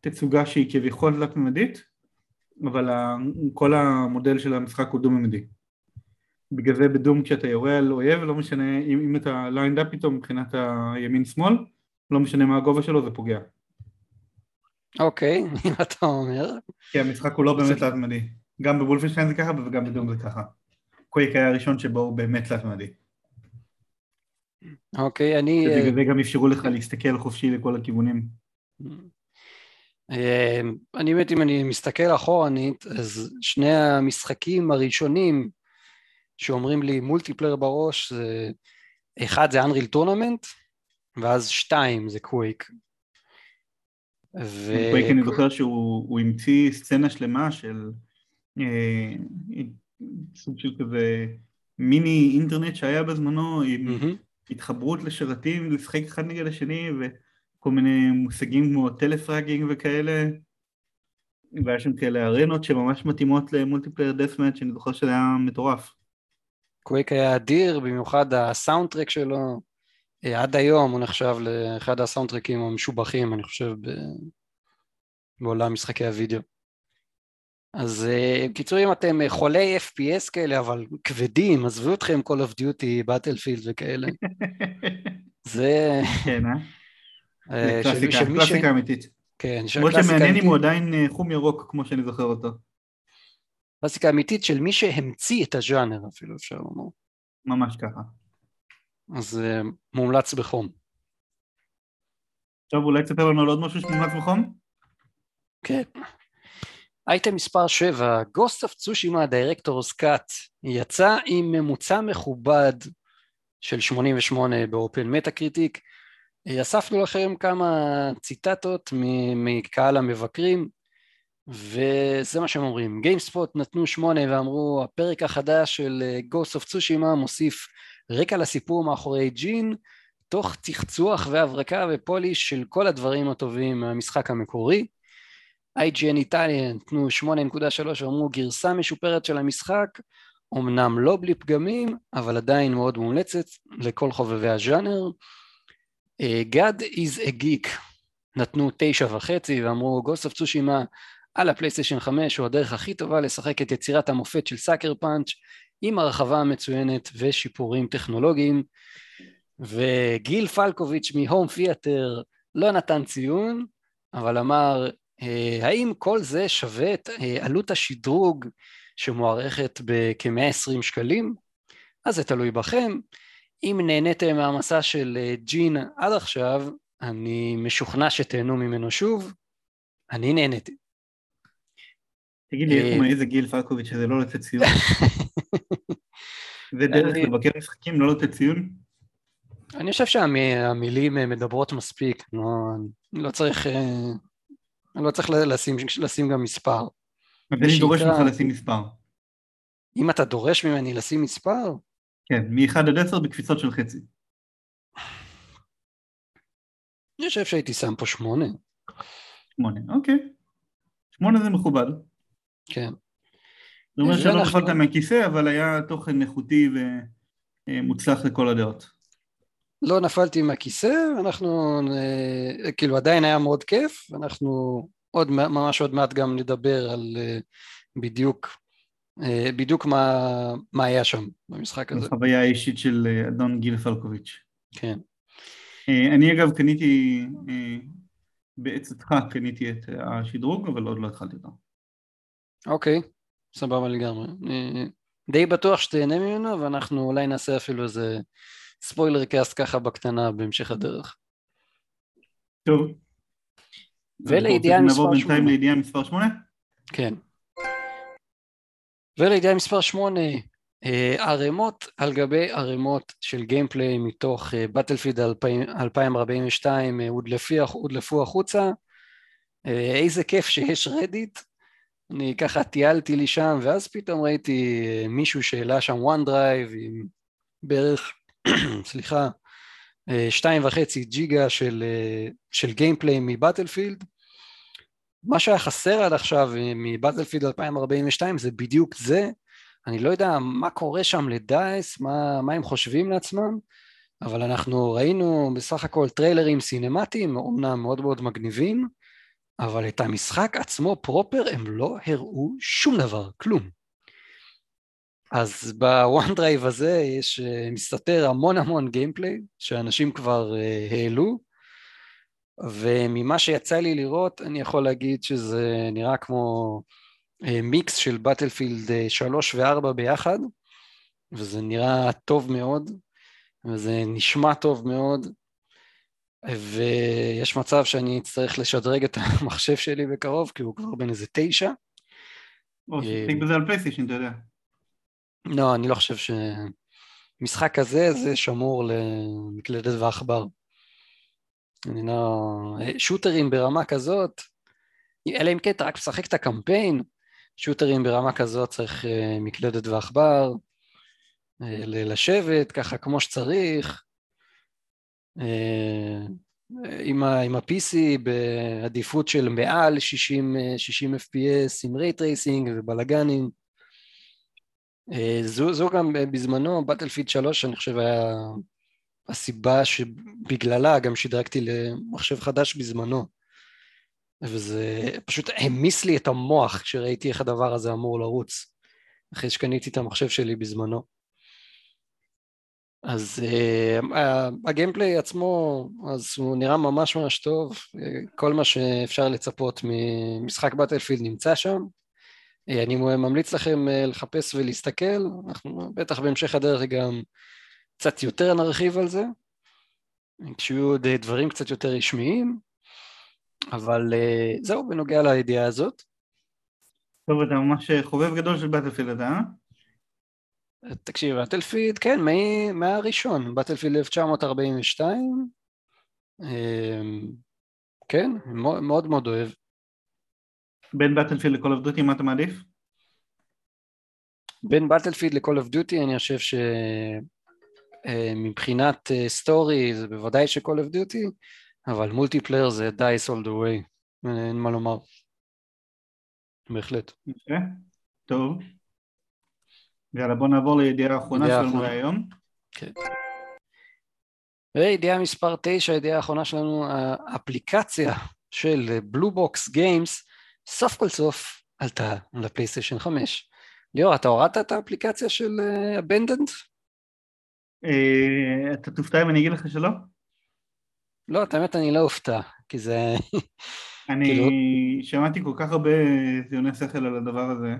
תצוגה שהיא כביכול תלת-ממדית, אבל כל המודל של המשחק הוא דו-ממדי. בגלל זה ב Doom כשאתה יורה על אויב, לא משנה אם, אם אתה lined up פתאום מבחינת הימין-שמאל, לא משנה מה הגובה שלו, זה פוגע. אוקיי, (laughs) אם אתה אומר. כי המשחק הוא לא באמת תלת-ממדי. גם ב Wolfenstein זה ככה וגם ב Doom זה ככה. קווייק היה הראשון שבו הוא באמת תלת-ממדי. אוקיי, אני... בגלל זה גם אפשרו לך להסתכל חופשי לכל הכיוונים. אה, אני באמת, אם אני מסתכל אחורנית, אז שני המשחקים הראשונים שאומרים לי multiplayer בראש, זה אחד זה Unreal Tournament, ואז שתיים זה קוויק. ו... קוויק אני זוכר שהוא המציא סצנה שלמה של אה, סוג של כזה מיני אינטרנט שהיה בזמנו עם mm-hmm. התחברות לשרתים, לשחק אחד נגד השני וכל מיני מושגים כמו telefragging וכאלה והיה שם כאלה ארנות שממש מתאימות ל multiplayer deathmatch שאני זוכר שזה היה מטורף. קוויק היה אדיר, במיוחד ה soundtrack שלו, אה, עד היום הוא נחשב לאחד ה soundtrackים המשובחים, אני חושב, ב... בעולם משחקי הוידאו. אז אה, בקיצור, אם אתם חולי FPS כאלה, אבל כבדים, עזבו אתכם Call of Duty, Battlefield וכאלה. (laughs) זה... כן, אה? קלאסיקה, קלאסיקה אמיתית. כן, למרות שמעניין אם הוא עדיין חום ירוק, כמו שאני זוכר אותו. קלאסיקה אמיתית של מי שהמציא את הז'אנר אפילו אפשר לומר. ממש ככה. אז uh, מומלץ בחום. עכשיו אולי תספר לנו על עוד משהו שמומלץ בחום? כן. אייטם מספר 7, Ghost of Tsushima Director's Cut יצא עם ממוצע מכובד של 88 ב Open Metacritic. אספנו לכם כמה ציטטות מקהל המבקרים וזה מה שהם אומרים. GameSpot נתנו שמונה ואמרו הפרק החדש של אה, Ghost of Tsushima מוסיף רקע לסיפור מאחורי ג'ין תוך צחצוח והברקה ו polish של כל הדברים הטובים מהמשחק המקורי. IGN איטליה נתנו 8.3 ואמרו גרסה משופרת של המשחק אמנם לא בלי פגמים אבל עדיין מאוד מומלצת לכל חובבי הז'אנר. אה, God is a geek נתנו תשע וחצי ואמרו Ghost of Tsushima על הפלייסטיישן 5 הוא הדרך הכי טובה לשחק את יצירת המופת של סאקר פאנץ' עם הרחבה מצוינת ושיפורים טכנולוגיים וגיל פלקוביץ' מהום פיאטר לא נתן ציון אבל אמר אה, האם כל זה שווה את אה, עלות השדרוג שמוערכת בכ-120 שקלים? אז זה תלוי בכם. אם נהניתם מהמסע של אה, ג'ין עד עכשיו, אני משוכנע שתהנו ממנו שוב. אני נהניתי. תגיד לי, הוא מעז גיל פלקוביץ' שזה לא לתת ציון? (laughs) זה דרך לבקר משחקים, לא לתת ציון? אני חושב שהמילים מדברות מספיק, לא צריך לא צריך לשים, לשים גם מספר. אז אני דורש ממך לשים מספר. אם אתה דורש ממני לשים מספר? כן, מ-1 עד 10 בקפיצות של חצי. אני חושב שהייתי שם פה 8. 8, אוקיי. 8 זה מכובד. כן. זה אומר שלא נפלת מהכיסא, אבל היה תוכן איכותי ומוצלח לכל הדעות. לא נפלתי מהכיסא, אנחנו, אה, כאילו עדיין היה מאוד כיף, אנחנו עוד, ממש עוד מעט גם נדבר על אה, בדיוק, בדיוק מה, מה היה שם במשחק הזה. החוויה האישית של אדון גיל פלקוביץ'. כן. אה, אני אגב קניתי, אה, בעצתך קניתי את השדרוג, אבל עוד לא התחלתי אותו. אוקיי, סבבה לגמרי. די בטוח שתהנה ממנו, ואנחנו אולי נעשה אפילו איזה spoiler cast ככה בקטנה בהמשך הדרך. טוב. ולידיעה מספר 8. נעבור בינתיים לידיעה מספר 8? כן. ולידיעה מספר 8, ערימות על גבי ערימות של gameplay מתוך Battlefield 2042 הודלפו החוצה. איזה כיף שיש Reddit, אני ככה טיילתי לי שם, ואז פתאום ראיתי מישהו שהעלה שם OneDrive עם בערך, (clears throat) סליחה, שתיים וחצי ג'יגה של, של gameplay מ Battlefield. מה שהיה חסר עד עכשיו מ Battlefield 2042 זה בדיוק זה, אני לא יודע מה קורה שם ל DICE, מה, מה הם חושבים לעצמם, אבל אנחנו ראינו בסך הכל טריילרים סינמטיים, אומנם מאוד מאוד מגניבים, אבל את המשחק עצמו proper הם לא הראו שום דבר, כלום. אז ב OneDrive הזה יש, אה, מסתתר המון המון gameplay שאנשים כבר uh, העלו, וממה שיצא לי לראות אני יכול להגיד שזה נראה כמו מיקס של Battlefield 3 ו-4 ביחד, וזה נראה טוב מאוד, וזה נשמע טוב מאוד, ויש מצב שאני אצטרך לשדרג את (laughs) המחשב שלי בקרוב, כי הוא כבר בן איזה תשע. או, תשיג בזה על פלייסטיישן, אתה יודע. לא, אני לא חושב ש... משחק כזה, זה שמור למקלדת ועכבר. אני לא... שוטרים ברמה כזאת, אלא אם כן אתה רק משחק את הקמפיין, שוטרים ברמה כזאת צריך אה, מקלדת ועכבר, אה, לשבת ככה כמו שצריך, אה, עם, ה, עם ה-PC בעדיפות של מעל 60, 60 FPS עם רייט רייסינג ובלאגנים. זו, זו גם בזמנו, בטלפיד 3 אני חושב היה הסיבה שבגללה גם שדרגתי למחשב חדש בזמנו. וזה פשוט העמיס לי את המוח כשראיתי איך הדבר הזה אמור לרוץ, אחרי שקניתי את המחשב שלי בזמנו. אז uh, הגיימפליי עצמו, אז הוא נראה ממש ממש טוב, כל מה שאפשר לצפות ממשחק בטלפילד נמצא שם. Uh, אני ממליץ לכם uh, לחפש ולהסתכל, אנחנו בטח בהמשך הדרך גם קצת יותר נרחיב על זה, כשיהיו עוד דברים קצת יותר רשמיים, אבל uh, זהו בנוגע לידיעה הזאת. טוב, אתה ממש חובב גדול של Battlefield, אה? תקשיב, Battlefield, כן, מהראשון, Battlefield 1942, אמ, כן, מאוד מאוד אוהב. בין Battlefield ל-Call of Duty, מה אתה מעדיף? בין Battlefield ל-Call of Duty אני חושב שמבחינת אה, story זה בוודאי ש-Call of Duty, אבל multiplayer זה DICE all the way, אין מה לומר. בהחלט. יפה, טוב. יאללה בוא נעבור לידיעה האחרונה שלנו היום. כן. וידיעה מספר 9, הידיעה האחרונה שלנו, האפליקציה של Blue Box Games, סוף כל סוף עלתה לפלייסטיישן 5. ליאור, אתה הורדת את האפליקציה של Abandoned? אה, אתה תופתע אם אני אגיד לך שלא? לא, את האמת אני לא אופתע, כי זה... (laughs) אני כאילו- שמעתי כל כך הרבה טיעוני שכל על הדבר הזה.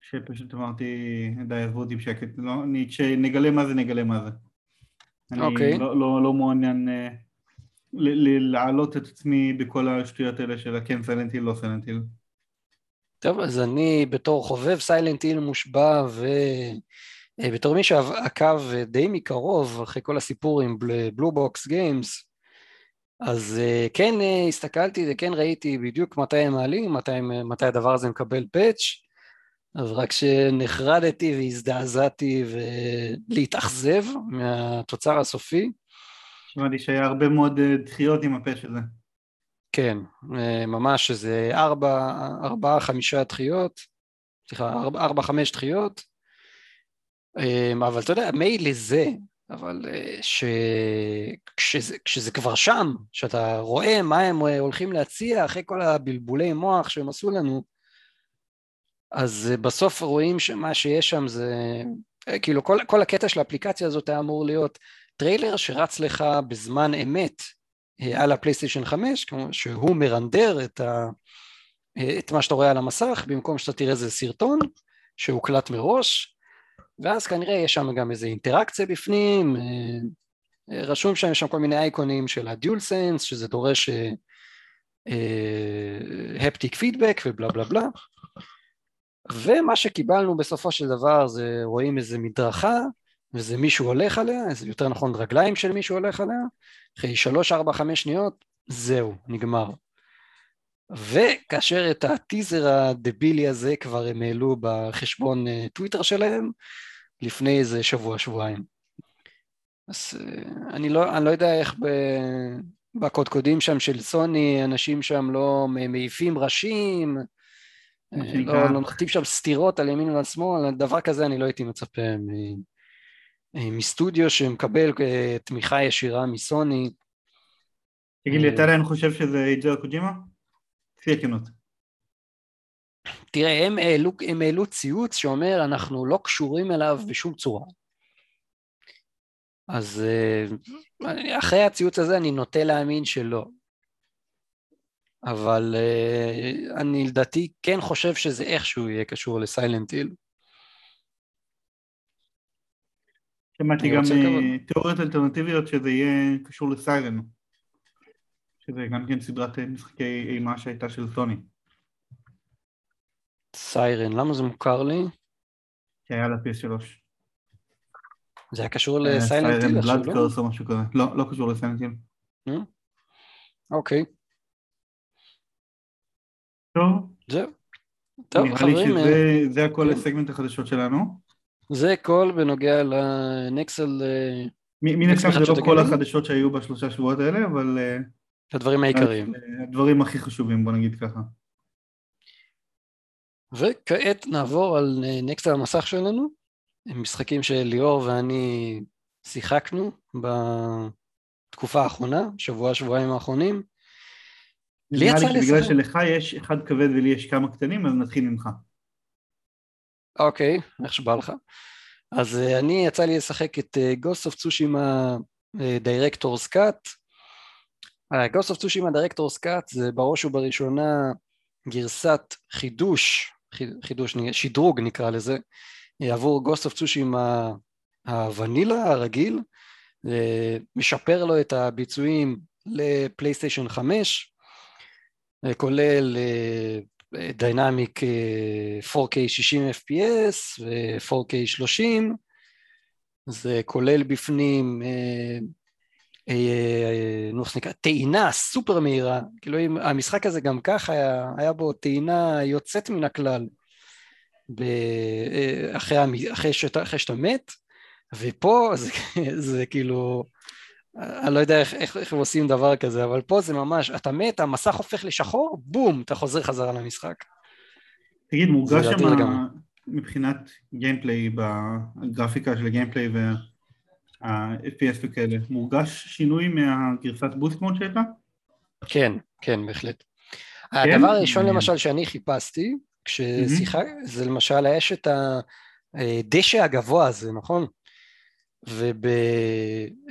שפשוט אמרתי, די, עזבו אותי בשקט, לא, כשנגלה מה זה, נגלה מה זה. אני okay. לא, לא, לא מעוניין uh, להעלות את עצמי בכל השטויות האלה של הכן סיילנטיל, לא סיילנטיל. טוב, אז אני בתור חובב סיילנטיל מושבע ובתור מי שעקב די מקרוב אחרי כל הסיפור עם Blue Box Games, אז כן הסתכלתי וכן ראיתי בדיוק מתי הם מעלים, מתי, מתי הדבר הזה מקבל patch, אז רק שנחרדתי והזדעזעתי והתאכזבתי מהתוצר הסופי. שמעתי שהיה הרבה מאוד אה, דחיות עם הפה של זה. כן, אה, ממש איזה ארבע, ארבע, חמישה דחיות, סליחה, ארבע, ארבע, חמש דחיות, אה, אבל אתה יודע, מילא זה, אבל ש... כשזה, כשזה כבר שם, שאתה רואה מה הם הולכים להציע אחרי כל הבלבולי מוח שהם עשו לנו, אז אה, בסוף רואים שמה שיש שם זה, אה, כאילו כל, כל הקטע של האפליקציה הזאת היה אמור להיות טריילר שרץ לך בזמן אמת על הפלייסטיישן 5, שהוא מרנדר את, ה, את מה שאתה רואה על המסך, במקום שאתה תראה איזה סרטון שהוקלט מראש, ואז כנראה יש שם גם איזה אינטראקציה בפנים, רשום שם, יש שם כל מיני אייקונים של הדיול סנס, שזה דורש הפטיק פידבק ובלה בלה בלה. ומה שקיבלנו בסופו של דבר זה רואים איזה מדרכה וזה מישהו הולך עליה, זה יותר נכון רגליים של מישהו הולך עליה, אחרי שלוש, ארבע, חמש שניות, זהו, נגמר. וכאשר את הטיזר הדבילי הזה כבר הם העלו בחשבון אה, טוויטר שלהם לפני איזה שבוע, שבועיים. אז אה, אני לא, אני לא יודע איך ב... בקודקודים שם של סוני, אנשים שם לא מעיפים ראשים, אה, לא, לא נוחתים שם סתירות על ימין ועל שמאל, דבר כזה אני לא הייתי מצפה אה, מסטודיו שמקבל תמיכה ישירה מסוני. תגיד לי, אתה עדיין חושב שזה איג'ו קוג'ימה? לפי הכנות. תראה, הם העלו, הם העלו ציוץ שאומר אנחנו לא קשורים אליו בשום צורה. אז אחרי הציוץ הזה אני נוטה להאמין שלא. אבל uh, אני לדעתי כן חושב שזה איכשהו יהיה קשור לסיילנט היל. שמעתי גם אה, תיאוריות אלטרנטיביות שזה יהיה קשור לסיילן, שזה גם כן סדרת אה, משחקי אימה שהייתה של סוני. סיירן, למה זה מוכר לי? כי היה לה פייס שלוש. זה היה קשור לסיילנט היל עכשיו, לא? סיירן בלאד או משהו כזה. לא, לא קשור לסיילנט היל. אוקיי. טוב. זהו. טוב, חברים... נראה לי שזה הכל כן. לסגמנט החדשות שלנו. זה כל בנוגע לנקסל... אה, מן הסתם זה לא כל החדשות שהיו בשלושה שבועות האלה, אבל... אה, הדברים העיקריים. אה, הדברים הכי חשובים, בוא נגיד ככה. וכעת נעבור על נקסט על המסך שלנו, משחקים שליאור ואני שיחקנו בתקופה האחרונה, שבוע שבועיים האחרונים. לי יצא לשחק. בגלל שלך יש אחד כבד ולי יש כמה קטנים, אז נתחיל ממך. אוקיי, איך שבא לך. אז uh, אני, יצא לי לשחק את Ghost of Tsushima uh, Director's Cut. Uh, Ghost of Tsushima Director's Cut זה בראש ובראשונה גרסת חידוש, חידוש, שדרוג נקרא לזה, עבור Ghost of Tsushima הוונילה הרגיל, משפר לו את הביצועים לפלייסטיישן 5, כולל דיינמיק 4K 60 FPS ו-4K 30, זה כולל בפנים אה, אה, נו איך נקרא, טעינה סופר מהירה, כאילו המשחק הזה גם ככה היה, היה בו טעינה יוצאת מן הכלל אה, אחרי, אחרי, שאתה, אחרי שאתה מת, ופה זה, (laughs) זה כאילו אני לא יודע איך, איך, איך עושים דבר כזה, אבל פה זה ממש, אתה מת, המסך הופך לשחור, בום, אתה חוזר חזרה למשחק. תגיד, מורגש שם מבחינת גיימפליי, בגרפיקה של הגיימפליי וה-FPS וכאלה, מורגש שינוי מהגרסת בוסט מוד שהייתה? כן, כן, בהחלט. כן? הדבר הראשון למשל שאני חיפשתי, כששיחק, mm-hmm. זה למשל, יש את הדשא הגבוה הזה, נכון?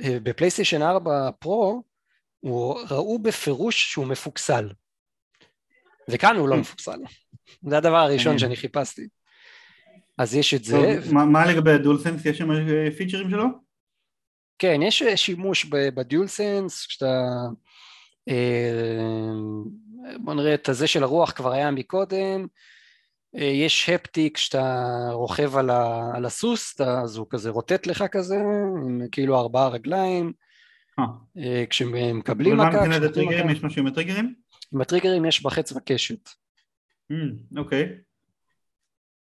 ובפלייסטיישן 4 פרו ראו בפירוש שהוא מפוקסל. וכאן הוא לא mm. מפוקסל. זה הדבר הראשון שאני חיפשתי. אז יש את זה. מה לגבי הדולסנס? יש שם פיצ'רים שלו? כן, יש שימוש בדיולסנס, כשאתה... אה, בוא נראה את הזה של הרוח כבר היה מקודם, אה, יש הפטיק שאתה רוכב על, ה, על הסוס, אז הוא כזה רוטט לך כזה, עם כאילו ארבעה רגליים, אה. אה כשמקבלים מכה... ומה מבחינת הטריגרים? יש משהו עם הטריגרים? עם הטריגרים יש בחץ וקשת. Mm, אוקיי.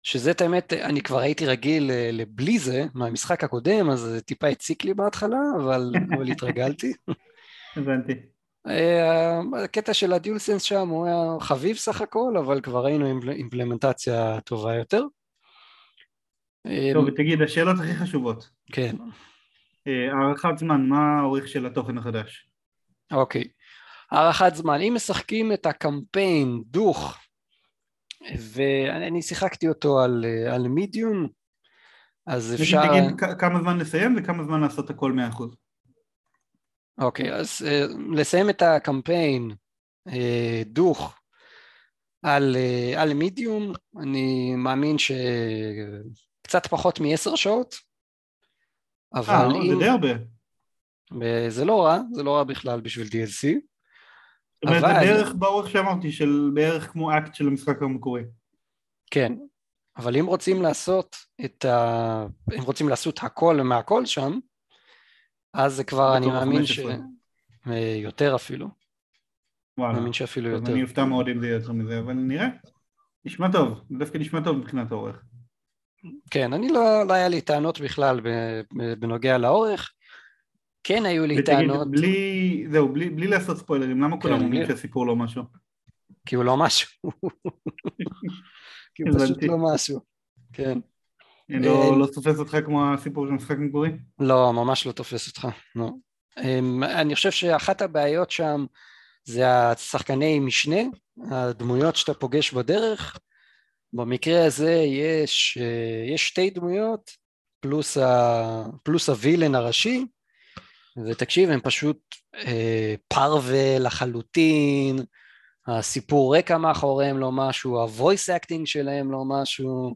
שזה את האמת, אני כבר הייתי רגיל לבלי זה מהמשחק הקודם, אז זה טיפה הציק לי בהתחלה, אבל, (laughs) אבל התרגלתי. הבנתי. אה, הקטע של הדיולסנס שם הוא היה חביב סך הכל, אבל כבר ראינו אימפלמנטציה טובה יותר. טוב, ותגיד, השאלות הכי חשובות. כן. אה, הארכת זמן, מה האורך של התוכן החדש? אוקיי. הארכת זמן, אם משחקים את הקמפיין דוך, ואני שיחקתי אותו על, אה, על מידיום, אז אפשר... תגיד כמה זמן לסיים וכמה זמן לעשות הכל מאה אחוז. אוקיי, אז אה, לסיים את הקמפיין אה, דוך על, על מידיום, אני מאמין שקצת פחות מעשר שעות, אבל אה, אם... זה די הרבה. זה לא רע, זה לא רע בכלל בשביל DLC. זאת אומרת, אבל... בערך באורך שאמרתי, של בערך כמו אקט של המשחק המקורי. כן, אבל אם רוצים לעשות את ה... אם רוצים לעשות הכל מהכל שם, אז זה כבר, אני מאמין ש... אה, יותר אפילו. וואלה. מאמין שאפילו יותר. אני אופתע מאוד אם זה יהיה יותר מזה, אבל נראה. נשמע טוב, דווקא נשמע טוב מבחינת האורך. כן, אני לא, לא היה לי טענות בכלל בנוגע לאורך. כן היו לי ותגיד, טענות... בלי, זהו, בלי, בלי לעשות ספוילרים, למה כן, כולם אומרים בלי... שהסיפור לא משהו? כי הוא לא משהו. (laughs) כי הוא פשוט לא משהו, כן. לא, אה, לא תופס אותך כמו הסיפור של המשחק המקורי? לא, ממש לא תופס אותך, לא. אמ, אני חושב שאחת הבעיות שם זה השחקני משנה, הדמויות שאתה פוגש בדרך. במקרה הזה יש, אה, יש שתי דמויות פלוס, ה, פלוס ה villain הראשי, ותקשיב, הם פשוט אה, פרווה לחלוטין, הסיפור רקע מאחוריהם לא משהו, ה voice acting שלהם לא משהו,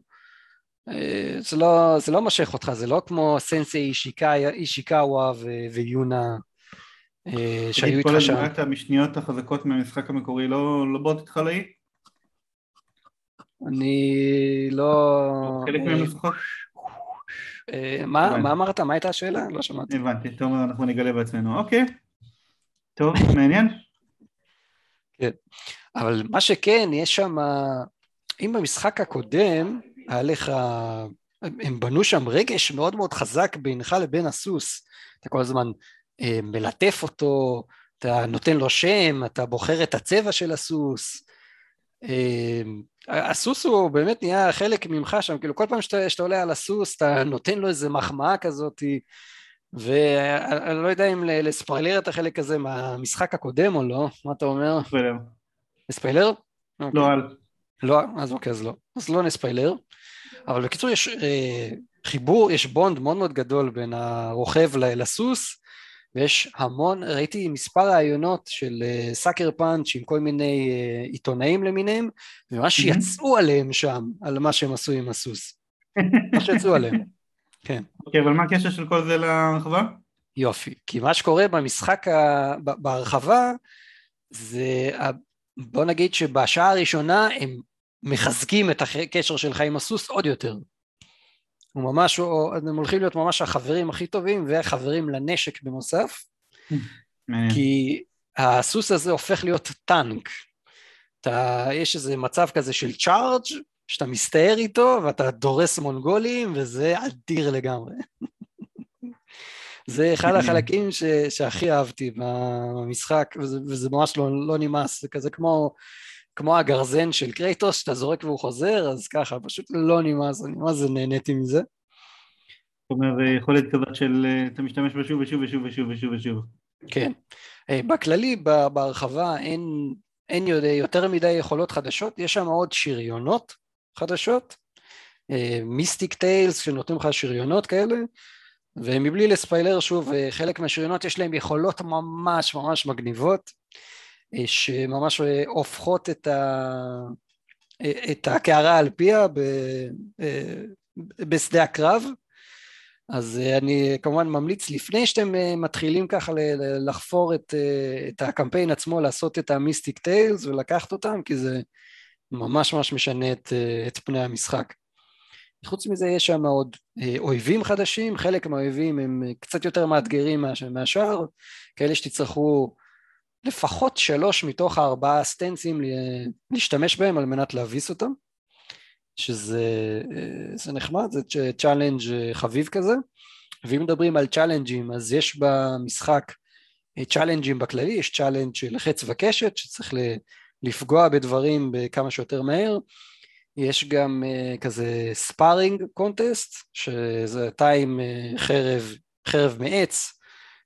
אה, זה לא, זה לא מושך אותך, זה לא כמו סנסי אישיקאווה ויונה אה, שהיו איתך שם. כל הדמויות המשניות החזקות מהמשחק המקורי לא, לא באות איתך לאי? אני לא... חלק מהם לפחות? מה אמרת? מה הייתה השאלה? לא שמעתי. הבנתי, טוב, אנחנו נגלה בעצמנו. אוקיי, טוב, מעניין. כן, אבל מה שכן, יש שם, אם במשחק הקודם היה לך, הם בנו שם רגש מאוד מאוד חזק בינך לבין הסוס, אתה כל הזמן אה, מלטף אותו, אתה נותן לו שם, אתה בוחר את הצבע של הסוס, אה, הסוס הוא באמת נהיה חלק ממך שם, כאילו כל פעם שאתה, שאתה עולה על הסוס אתה נותן לו איזה מחמאה כזאת ואני לא יודע אם לספיילר את החלק הזה מהמשחק הקודם או לא, מה אתה אומר? ספיילר. לספיילר? לא על. לא, אז אוקיי, אז לא. אז לא נספיילר. אבל בקיצור יש אה, חיבור, יש בונד מאוד מאוד גדול בין הרוכב לסוס, ויש המון, ראיתי מספר ראיונות של סאקר uh, פאנץ' עם כל מיני uh, עיתונאים למיניהם, וממש. יצאו עליהם שם, על מה שהם עשו עם הסוס. (laughs) מה שיצאו עליהם, כן. אוקיי, אבל מה הקשר של כל זה להרחבה? יופי, כי מה שקורה במשחק, ה... בהרחבה, זה, בוא נגיד שבשעה הראשונה הם מחזקים את הקשר שלך עם הסוס עוד יותר. הוא ממש, הם הולכים להיות ממש החברים הכי טובים וחברים לנשק בנוסף, כי הסוס הזה הופך להיות טאנק. אתה, יש איזה מצב כזה של צ'ארג' שאתה מסתער איתו ואתה דורס מונגולים וזה אדיר לגמרי. זה אחד החלקים ש, שהכי אהבתי במשחק וזה, וזה ממש לא, לא נמאס, זה כזה כמו כמו הגרזן של קרייטוס שאתה זורק והוא חוזר, אז ככה, פשוט לא נמאס, אני מה זה נהניתי מזה. זאת אומרת, יכולת כזאת של אה, אתה משתמש בה שוב ושוב ושוב ושוב ושוב ושוב. כן. אה, בכללי, בהרחבה, אין, אין יותר מדי יכולות חדשות, יש שם עוד שריונות חדשות, מיסטיק אה, טיילס שנותנים לך שריונות כאלה, ומבלי לספיילר שוב, חלק מהשריונות יש להם יכולות ממש ממש מגניבות. שממש הופכות את, ה... את הקערה על פיה ב... בשדה הקרב. אז אני כמובן ממליץ לפני שאתם מתחילים ככה לחפור את, את הקמפיין עצמו לעשות את המיסטיק טיילס ולקחת אותם כי זה ממש ממש משנה את, את פני המשחק. חוץ מזה יש שם עוד אויבים חדשים, חלק מהאויבים הם קצת יותר מאתגרים מהשאר, כאלה שתצטרכו לפחות שלוש מתוך הארבעה stanceים להשתמש בהם על מנת להביס אותם, שזה זה נחמד, זה challenge חביב כזה, ואם מדברים על challengeים אז יש במשחק challengeים בכללי, יש challenge של חץ וקשת שצריך לפגוע בדברים בכמה שיותר מהר, יש גם כזה sparring contest, שזה אתה עם חרב, חרב מעץ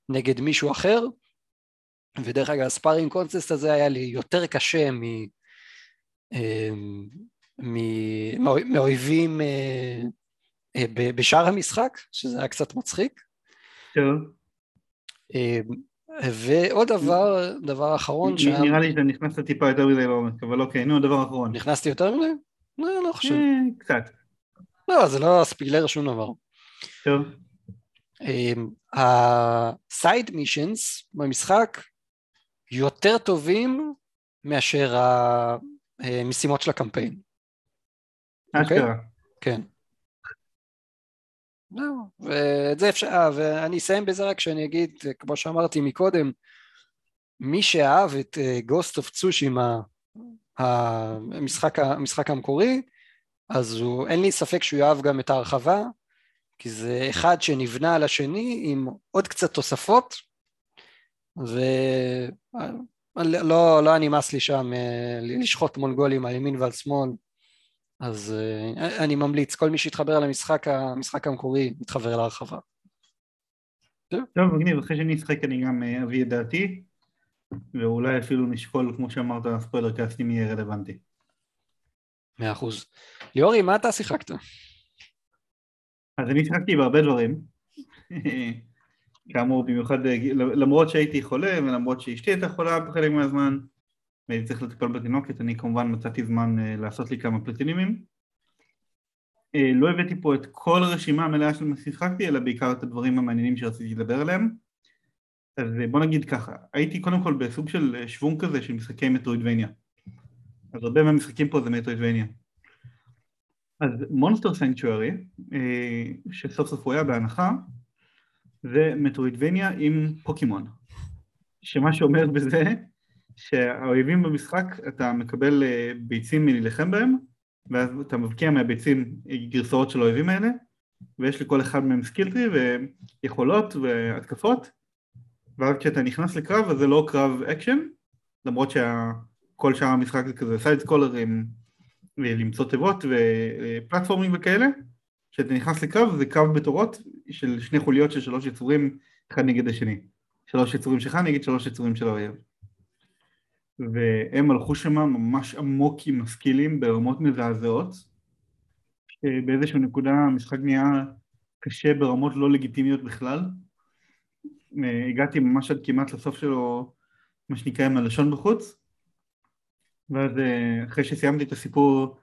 נגד מישהו אחר, ודרך אגב ה sparring contest הזה היה לי יותר קשה מ... אמ, מאויבים אה, אה, בשאר המשחק, שזה היה קצת מצחיק. טוב. אמ, ועוד דבר, דבר אחרון שם... נראה לי שאתה נכנסת טיפה יותר מדי לעומק, אבל אוקיי, נו, הדבר האחרון. נכנסתי יותר מדי? לא, לא חושב. אה, קצת. לא, זה לא ספילר שום דבר. טוב. הסייד מישנס במשחק יותר טובים מאשר המשימות של הקמפיין. אשכרה. כן. זהו, ואת זה אפשר, אה, ואני אסיים בזה רק שאני אגיד, כמו שאמרתי מקודם, מי שאהב את גוסט אוף צושימה, המשחק, המשחק המקורי, אז הוא, אין לי ספק שהוא יאהב גם את ההרחבה, כי זה אחד שנבנה על השני עם עוד קצת תוספות, ולא לא, לא נמאס לי שם אה, לשחוט מונגולים על ימין ועל שמאל, אז uh, אני ממליץ, כל מי שיתחבר למשחק המשחק המקורי, יתחבר להרחבה. טוב, מגניב, אחרי שאני אשחק אני גם אה, אביא את דעתי, ואולי אפילו נשקול, כמו שאמרת, ספוילר קאסט אם יהיה רלוונטי. מאה אחוז. ליאורי, מה אתה שיחקת? אז אני שיחקתי בהרבה דברים. (laughs) כאמור, במיוחד אה, למרות שהייתי חולה ולמרות שאשתי הייתה חולה בחלק מהזמן, והייתי צריך לטפל בתינוקת, אני כמובן מצאתי זמן אה, לעשות לי כמה פלטינימים. אה, לא הבאתי פה את כל הרשימה המלאה של מה ששיחקתי, אלא בעיקר את הדברים המעניינים שרציתי לדבר עליהם. אז בוא נגיד ככה, הייתי קודם כל בסוג של שוונג כזה של משחקי מטרואידבניה. אז הרבה מהמשחקים פה זה מטרואידבניה. אז מונסטר סנקטוארי, שסוף סוף הוא היה בהנחה, זה מטרואידבניה עם פוקימון. שמה שאומר בזה שהאויבים במשחק אתה מקבל אה, ביצים מלהילחם בהם ואז אתה מבקיע מהביצים גרסאות של האויבים האלה ויש לכל אחד מהם skill tree ויכולות והתקפות ואז כשאתה נכנס לקרב אז זה לא קרב אקשן למרות שכל שאר המשחק זה כזה side scroller ים למצוא תיבות ופלטפורמים וכאלה כשאתה נכנס לקרב זה קרב בתורות של שני חוליות של שלוש יצורים אחד נגד השני. שלוש יצורים שלך נגד שלוש יצורים של האויב והם הלכו שם ממש עמוק עם הסקילים ברמות מזעזעות. באיזושהי נקודה המשחק נהיה קשה ברמות לא לגיטימיות בכלל. הגעתי ממש עד כמעט לסוף שלו מה שנקרא עם הלשון בחוץ. ואז אחרי שסיימתי את הסיפור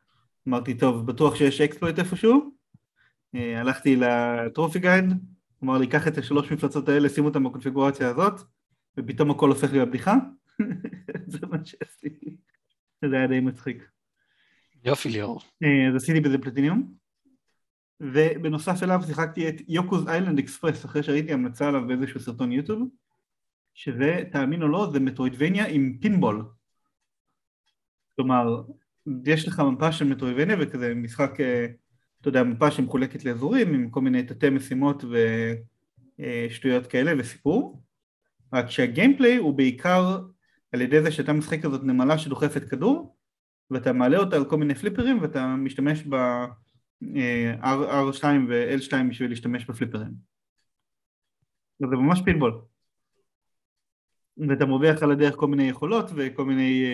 אמרתי טוב בטוח שיש exploit איפשהו הלכתי ל trophy guide אמר לי קח את השלוש מפלצות האלה שים אותם בקונפיגורציה הזאת ופתאום הכל הופך לי לבדיחה (laughs) זה מה שעשיתי. זה היה די מצחיק. יופי ליאור. אה, אז עשיתי בזה פלטיניום. ובנוסף אליו שיחקתי את Yoku's Island Express אחרי שראיתי המלצה עליו באיזשהו סרטון יוטיוב שזה, תאמין או לא, זה metroidvania עם pinball כלומר, יש לך מפה של מטרואידבניה וכזה משחק, אה, אתה יודע, מפה שמחולקת לאזורים עם כל מיני תתי משימות ושטויות אה, כאלה וסיפור. רק שהגיימפליי הוא בעיקר על ידי זה שאתה משחק כזאת נמלה שדוחפת כדור ואתה מעלה אותה על כל מיני פליפרים ואתה משתמש ב אה, R2 ו-L2 בשביל להשתמש בפליפרים. זה ממש פינבול. ואתה מרוויח על הדרך כל מיני יכולות וכל מיני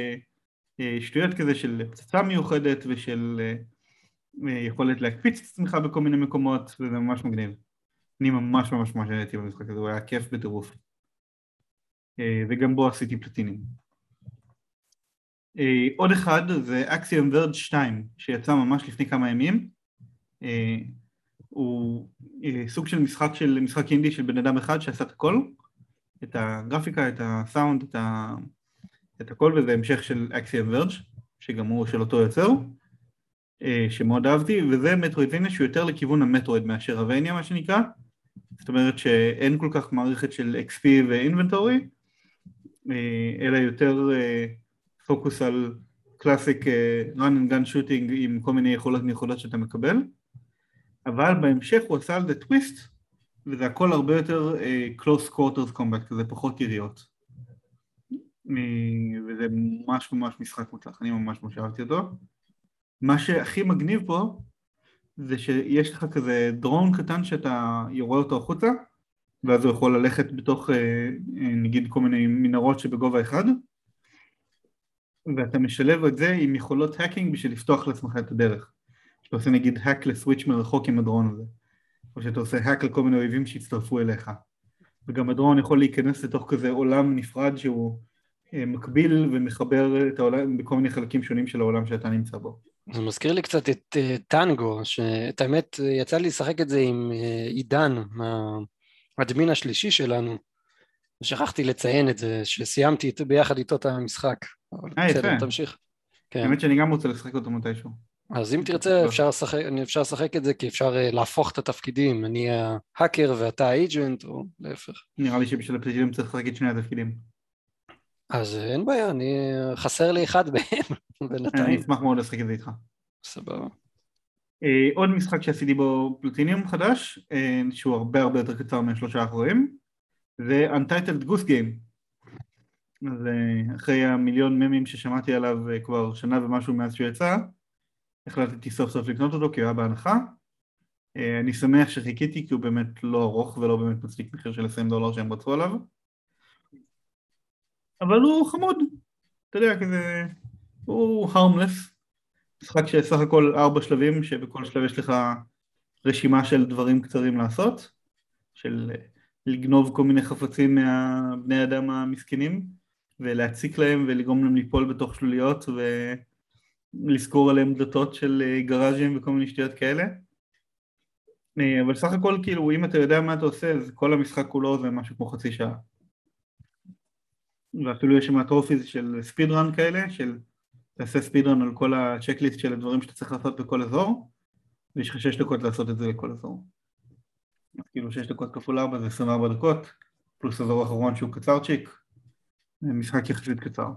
אה, שטויות כזה של פצצה מיוחדת ושל יכולת להקפיץ את עצמך בכל מיני מקומות וזה ממש מגניב. אני ממש ממש ממש הייתי במשחק הזה, הוא היה כיף בטירוף. אה, וגם בו עשיתי פלטינים. אה, עוד אחד זה אקסיום ורד 2 שיצא ממש לפני כמה ימים. אה, הוא סוג של משחק של משחק אינדי של בן אדם אחד שעשה את הכל. את הגרפיקה, את הסאונד, את, ה... את הכל וזה המשך של אקסיום ורד שגם הוא של אותו יוצר שמאוד אהבתי וזה מטרואידבניה שהוא יותר לכיוון המטרואיד מאשר הווניה מה שנקרא. זאת אומרת שאין כל כך מערכת של XP ואינבנטורי אה, אלא יותר פוקוס אה, על קלאסיק אה, run and gun shooting עם כל מיני יכולות מיוחדות שאתה מקבל. אבל בהמשך הוא עשה על זה טוויסט וזה הכל הרבה יותר close quarters combat כזה פחות יריות. וזה ממש ממש משחק מוצלח, אני ממש ממש אהבתי אותו מה שהכי מגניב פה זה שיש לך כזה דרון קטן שאתה יורה אותו החוצה ואז הוא יכול ללכת בתוך אה, אה, נגיד כל מיני מנהרות שבגובה אחד ואתה משלב את זה עם יכולות האקינג בשביל לפתוח לעצמך את הדרך שאתה עושה נגיד האק לסוויץ' מרחוק עם הדרון הזה או שאתה עושה האק לכל מיני אויבים שהצטרפו אליך וגם הדרון יכול להיכנס לתוך כזה עולם נפרד שהוא אה, מקביל ומחבר את העולם בכל מיני חלקים שונים של העולם שאתה נמצא בו. זה מזכיר לי קצת את uh, טנגו, שאת האמת יצא לי לשחק את זה עם uh, עידן, האדמין השלישי שלנו, ושכחתי לציין את זה, שסיימתי ביחד איתו את המשחק. אה, יפה. תמשיך. כן. האמת שאני גם רוצה לשחק אותו מתישהו. אז אם תרצה אפשר לשחק, אפשר לשחק את זה כי אפשר אה, להפוך את התפקידים, אני ההאקר ואתה האג'נט או להפך. נראה לי שבשביל הפליטים צריך לשחק את שני התפקידים. אז אה, אין בעיה, אני חסר לי אחד מהם (laughs) בינתיים. אני אשמח מאוד לשחק את זה איתך. סבבה. אה, עוד משחק שעשיתי בו פלטיניום חדש, שהוא הרבה הרבה יותר קצר מהשלושה האחרים, זה Untitled Goose Game. אז אחרי המיליון ממים ששמעתי עליו כבר שנה ומשהו מאז שהוא יצא, החלטתי סוף סוף לקנות אותו כי הוא היה בהנחה. אה, אני שמח שחיכיתי כי הוא באמת לא ארוך ולא באמת מצדיק מחיר של 20 דולר שהם רצו עליו. אבל הוא חמוד, אתה יודע, כזה... הוא harmless. משחק שסך הכל ארבע שלבים, שבכל שלב יש לך רשימה של דברים קצרים לעשות, של לגנוב כל מיני חפצים מהבני אדם המסכנים, ולהציק להם ולגרום להם ליפול בתוך שלוליות ו... לזכור עליהם דלתות של אה, גראז'ים וכל מיני שטויות כאלה. אה, אבל סך הכל כאילו אם אתה יודע מה אתה עושה אז כל המשחק כולו זה משהו כמו חצי שעה ואפילו יש שם טרופיז של ספיד רן כאלה של תעשה ספיד רן על כל הצ'קליסט של הדברים שאתה צריך לעשות בכל אזור ויש לך שש דקות לעשות את זה לכל אזור אז כאילו שש דקות כפול ארבע זה עשרים וארבע דקות פלוס אזור אחרון שהוא קצרצ'יק משחק יחסית קצר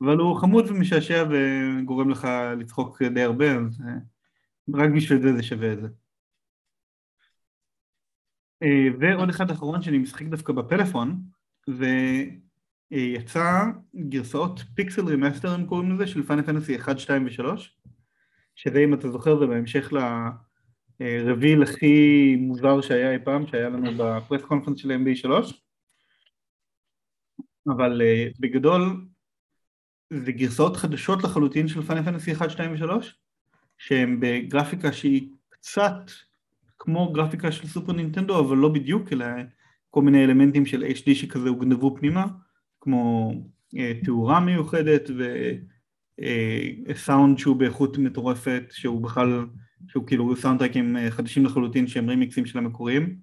אבל הוא חמוד ומשעשע וגורם לך לצחוק די הרבה, אז אה, רק בשביל זה זה שווה את זה. אה, ועוד אחד אחרון שאני משחק דווקא בפלאפון, ויצא גרסאות Pixel Remaster הם קוראים לזה, של Final Fantasy 1, 2 ו-3, שזה אם אתה זוכר זה בהמשך לרביל הכי מוזר שהיה אי פעם, שהיה לנו בפרס קונפרנס של MB3, אבל אה, בגדול זה גרסאות חדשות לחלוטין של פאנל פנטסי 1, 2 ו-3 שהן בגרפיקה שהיא קצת כמו גרפיקה של סופר נינטנדו אבל לא בדיוק אלא כל מיני אלמנטים של HD שכזה הוגנבו פנימה כמו אה, תאורה מיוחדת וסאונד אה, שהוא באיכות מטורפת שהוא בכלל שהוא כאילו סאונד טרקים אה, חדשים לחלוטין שהם רימיקסים של המקוריים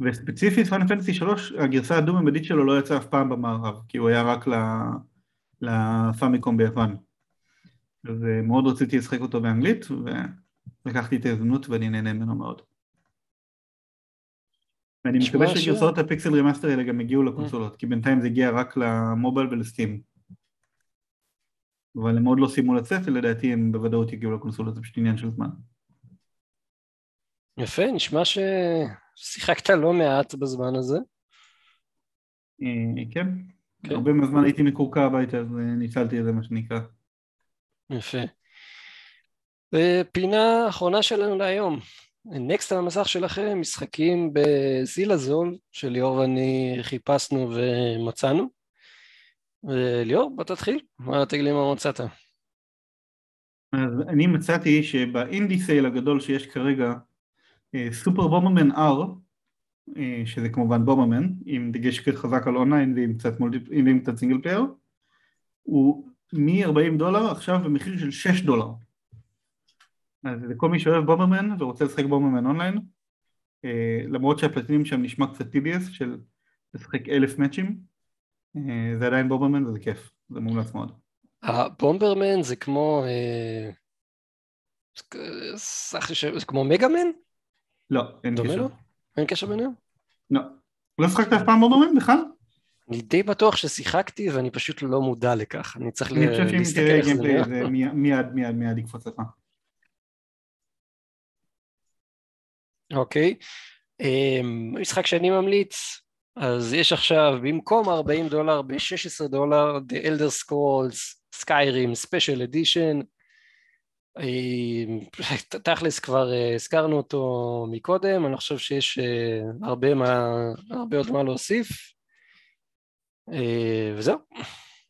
וספציפית פאנל פנטסי 3 הגרסה הדו-ממדית שלו לא יצאה אף פעם במערב כי הוא היה רק. לפאמיקום ביוון. אז אה, מאוד רציתי לשחק אותו באנגלית ולקחתי את ההזדמנות ואני נהנה ממנו מאוד. ואני מקווה שגרסאות ה Pixel Remaster האלה גם הגיעו לקונסולות, כי בינתיים זה הגיע רק ל mobile ול Steam. אבל הם עוד לא סיימו לצאת ולדעתי הם בוודאות יגיעו לקונסולות, זה פשוט עניין של זמן. יפה, נשמע ששיחקת לא מעט בזמן הזה. אה, כן. כן. הרבה מהזמן הייתי מקורקע הביתה, אז אה, ניצלתי את זה מה שנקרא. יפה. פינה אחרונה שלנו להיום. Next על המסך שלכם, משחקים בזיל הזול, שליאור ואני חיפשנו ומצאנו. ליאור, בוא תתחיל, מה תגיד לי מה מצאת? אז אני מצאתי שב indie sale הגדול שיש כרגע, Super Bomberman R, אה, שזה כמובן Bomberman, עם דגש חזק על אונליין ועם קצת, multip... ועם קצת single player, הוא מ-40 דולר עכשיו במחיר של 6 דולר. אז לכל מי שאוהב בומרמן ורוצה לשחק בומרמן אונליין, אה, למרות שהפלטינים שם נשמע קצת TBS של לשחק אלף מאצ'ים, אה, זה עדיין בומרמן וזה כיף, זה מומלץ מאוד. הבומברמן זה כמו... זה כמו מגאמן? לא, אין קשר. אין קשר ביניהם? לא. לא שחקת אף פעם בורדרמן בכלל? אני די בטוח ששיחקתי ואני פשוט לא מודע לכך, אני צריך להסתכל איך זה אני חושב שאם תראה גיימפליי זה מיד מיד מיד יקפוץ לך. אוקיי, אמ, משחק שאני ממליץ, אז יש עכשיו במקום 40 דולר ב-16 דולר The Elder Scrolls Skyrim Special Edition אה, (laughs) תכלס כבר אה, הזכרנו אותו מקודם, אני חושב שיש אה, הרבה, מה, הרבה עוד מה להוסיף וזהו.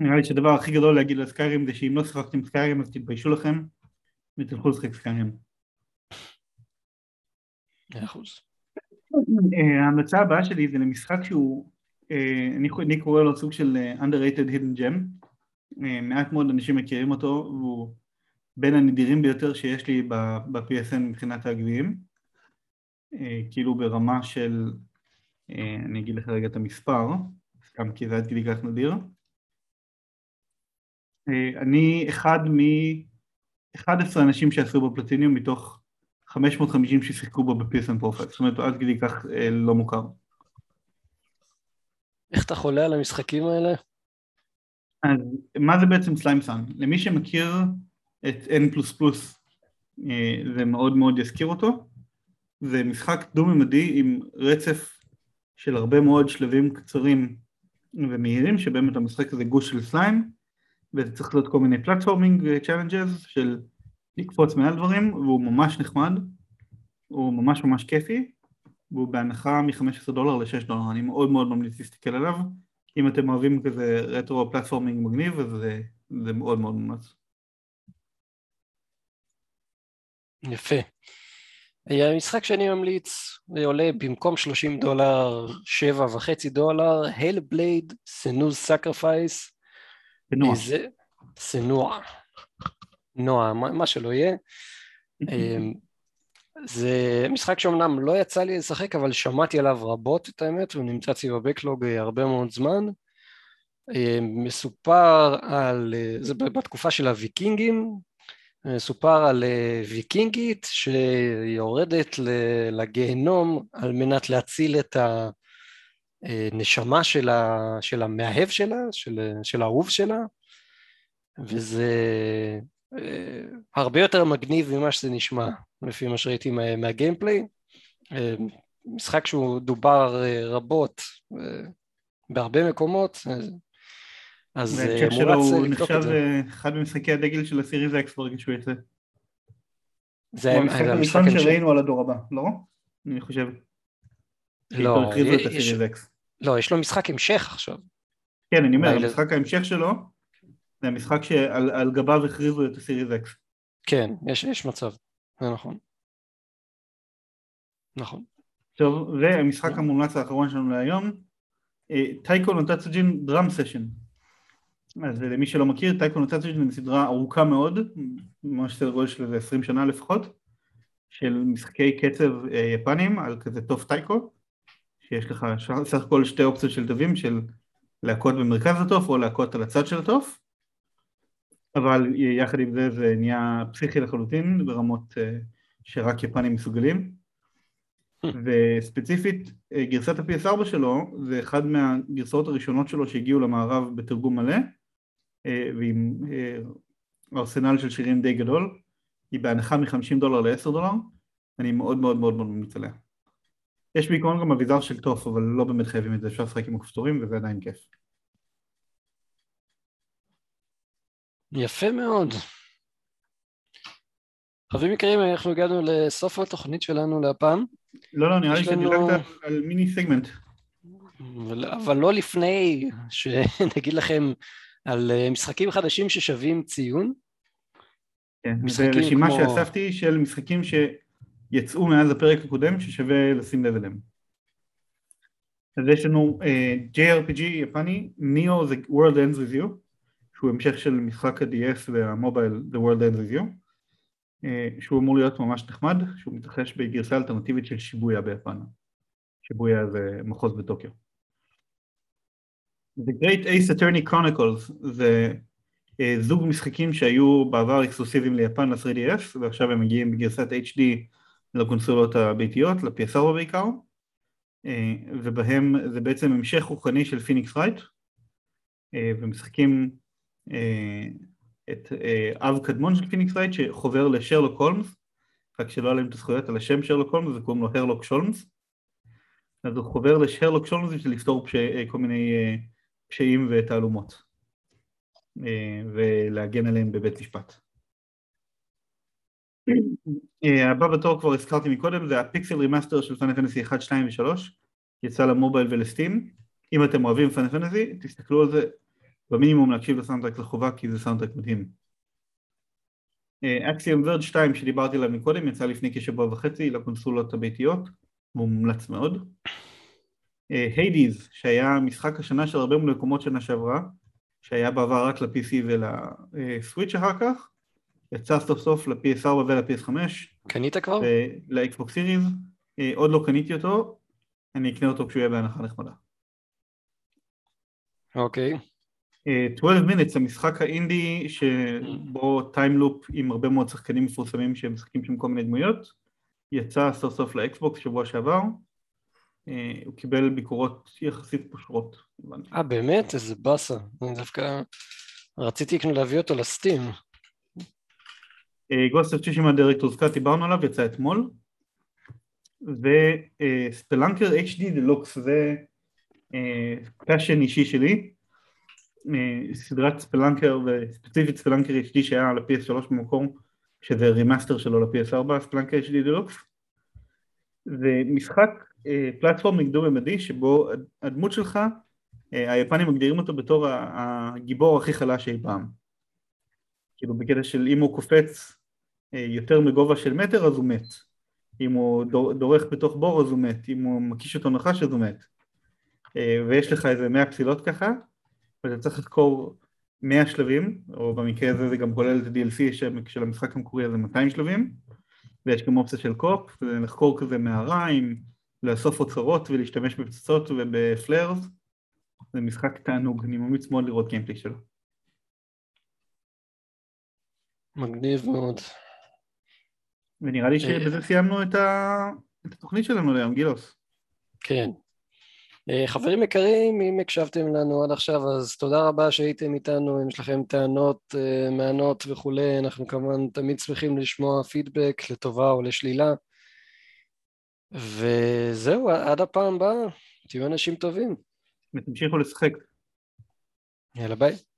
נראה לי שהדבר הכי גדול להגיד לסקיירים זה שאם לא שיחקתם סקיירים אז תתביישו לכם ותלכו לשחק סקיירים. אחוז. ההמלצה הבאה שלי זה למשחק שהוא, אני, אני קורא לו סוג של underrated hidden gem, מעט מאוד אנשים מכירים אותו, והוא בין הנדירים ביותר שיש לי ב-PSN מבחינת הגביעים, כאילו ברמה של, אני אגיד לך רגע את המספר, סתם כי זה עד כדי כך נדיר, אני אחד מ-11 אנשים שעשו בפלטיניום מתוך 550 ששיחקו בו ב PSN Profile, זאת אומרת עד כדי כך אה, לא מוכר. איך אתה חולה על המשחקים האלה? אז מה זה בעצם Slime-san? למי שמכיר את N++, אה, זה מאוד מאוד יזכיר אותו. זה משחק דו-ממדי עם רצף של הרבה מאוד שלבים קצרים ומהירים, שבהם אתה משחק איזה גוש של slime, וזה צריך להיות כל מיני platforming challenges של לקפוץ מעל דברים, והוא ממש נחמד, הוא ממש ממש כיפי, והוא בהנחה מ-15 דולר ל-6 דולר, אני מאוד מאוד ממליץ להסתכל עליו, אם אתם אוהבים כזה רטרו platforming מגניב, אז זה, זה מאוד מאוד מומלץ. יפה. המשחק שאני ממליץ עולה במקום 30 דולר, 7.5 דולר, Hellblade, Senua's Sacrifice. Senua. Senua. נועה, מה, שלא יהיה. אמ, זה משחק שאומנם לא יצא לי לשחק, אבל שמעתי עליו רבות את האמת, הוא נמצא אצלי ב backlog אה, הרבה מאוד זמן. אמ, מסופר על, אה, זה בתקופה של הוויקינגים, מסופר על אה, ויקינגית שיורדת לגיהנום על מנת להציל את הנשמה של, של המאהב שלה, של, של האהוב שלה, וזה אה, הרבה יותר מגניב ממה שזה נשמע, לפי מה שראיתי מה, מהגיימפליי. אה, משחק שהוא דובר אה, רבות בהרבה מקומות, אז מומלץ לבדוק את זה. הוא נחשב אחד ממשחקי הדגל של הסיריז אקס ברגע שהוא יצא. זה המשחק הראשון שראינו על הדור הבא, לא? אני חושב. לא, יש, לא, יש לו משחק המשך עכשיו. כן, אני אומר, המשחק ההמשך שלו זה המשחק שעל גביו הכריזו את הסיריז אקס. כן, יש, יש מצב, זה נכון. נכון. טוב, והמשחק המומלץ האחרון שלנו להיום, טייקו נוטצוג'ין דראם סשן. אז למי שלא מכיר, טייקו נוטצוג'ין זה סדרה ארוכה מאוד, ממש סדר גודל של איזה 20 שנה לפחות, של משחקי קצב אה, יפנים על כזה טוב טייקו, שיש לך סך הכל שתי אופציות של תווים של להכות במרכז התוף או להכות על הצד של התוף אבל יחד עם זה זה נהיה פסיכי לחלוטין ברמות אה, שרק יפנים מסוגלים. וספציפית אה, גרסת ה-PS4 שלו זה אחד מהגרסאות הראשונות שלו שהגיעו למערב בתרגום מלא אה, ועם ארסנל של שירים די גדול. היא בהנחה מ-50 דולר ל-10 דולר. אני מאוד מאוד מאוד מאוד ממליץ עליה. יש בעיקרון גם אביזר של טוף אבל לא באמת חייבים את זה. אפשר לשחק עם הכפתורים וזה עדיין כיף יפה מאוד. חברים יקרים, אנחנו הגענו לסוף התוכנית שלנו להפעם. לא, לא, נראה לי שדילגת על מיני סגמנט. אבל, אבל לא לפני שנגיד לכם על אה, משחקים חדשים ששווים ציון. כן, זו רשימה כמו... שאספתי של משחקים שיצאו מאז הפרק הקודם ששווה לשים לב אליהם. אז יש לנו uh, אה, JRPG יפני, ניאו זה World Ends With You שהוא המשך של משחק ה-DS והמובייל The World Ends With You אה, שהוא אמור להיות ממש נחמד, שהוא מתרחש בגרסה אלטרנטיבית של שיבויה ביפן. שיבויה זה מחוז בטוקיו. The Great Ace Attorney Chronicles זה אה, זוג משחקים שהיו בעבר אקסקלוסיביים ליפן ל-3DS ועכשיו הם מגיעים בגרסת HD לקונסולות הביתיות, ל-PS4 בעיקר. אה, ובהם זה בעצם המשך רוחני של Phoenix Wright ומשחקים את אה, אב קדמון של Phoenix Wright שחובר לשרלוק הולמס, רק שלא היה להם את הזכויות על השם שרלוק הולמס וקוראים לו הרלוק שולמס, אז הוא חובר לשרלוק שולמס בשביל לפתור פש... אה, כל מיני פשעים ותעלומות ולהגן עליהם בבית משפט. הבא בתור כבר הזכרתי מקודם זה ה Pixel Remaster של Final Fantasy 1, 2 ו-3 יצא למובייל ולסטים. אם אתם אוהבים פאנל פנטסי תסתכלו על זה במינימום להקשיב לסאונדטרק לחובה כי זה סאונדטרק מדהים. אקסיום ורד 2 שדיברתי עליו מקודם יצא לפני כשבוע וחצי לקונסולות הביתיות מומלץ מאוד. היידיז, שהיה משחק השנה של הרבה מקומות שנה שעברה, שהיה בעבר רק ל-PC ולסוויץ' אחר כך, יצא סוף סוף ל-PS4 ול-PS5. קנית כבר? ל Xbox Series, עוד לא קניתי אותו, אני אקנה אותו כשהוא יהיה בהנחה נחמדה. אוקיי. 12 minutes, המשחק האינדי שבו time loop עם הרבה מאוד שחקנים מפורסמים שמשחקים שם כל מיני דמויות, יצא סוף סוף ל Xbox שבוע שעבר, אה, הוא קיבל ביקורות יחסית פושרות. אה באמת? איזה באסה, אני דווקא רציתי כאילו להביא אותו ל Steam. Ghost of Tsushima Director's Cut דיברנו עליו, יצא אתמול, ו Spelunker HD Deluxe זה passion אה, אישי שלי, אה, סדרת Spelunker וספציפית Spelunker HD שהיה על ה-PS3 במקום שזה remaster שלו ל-PS4, Spelunker HD Deluxe זה משחק אה, platforming דו ממדי שבו הדמות שלך, אה, היפנים מגדירים אותו בתור הגיבור הכי חלש אי פעם. כאילו בקטע של אם הוא קופץ יותר מגובה של מטר אז הוא מת. אם הוא דורך בתוך בור אז הוא מת, אם הוא מקיש אותו נחש אז הוא מת. ויש לך איזה מאה פסילות ככה ואתה צריך לחקור 100 שלבים, או במקרה הזה זה גם כולל את ה-DLC של המשחק המקורי הזה 200 שלבים, ויש גם אופציה של קופ, לחקור כזה מערה עם לאסוף אוצרות ולהשתמש בפצצות ובפלארס, זה משחק תענוג, אני ממליץ מאוד לראות גיימפלי שלו. מגניב מאוד. ונראה לי שבזה סיימנו את, ה... את התוכנית שלנו להיום, גילוס. כן, אה, חברים יקרים, אם הקשבתם לנו עד עכשיו, אז תודה רבה שהייתם איתנו, אם יש לכם טענות, אה, מענות וכולי, אנחנו כמובן תמיד שמחים לשמוע פידבק לטובה או לשלילה. וזהו, עד הפעם הבאה, תהיו אנשים טובים. ותמשיכו לשחק. יאללה ביי.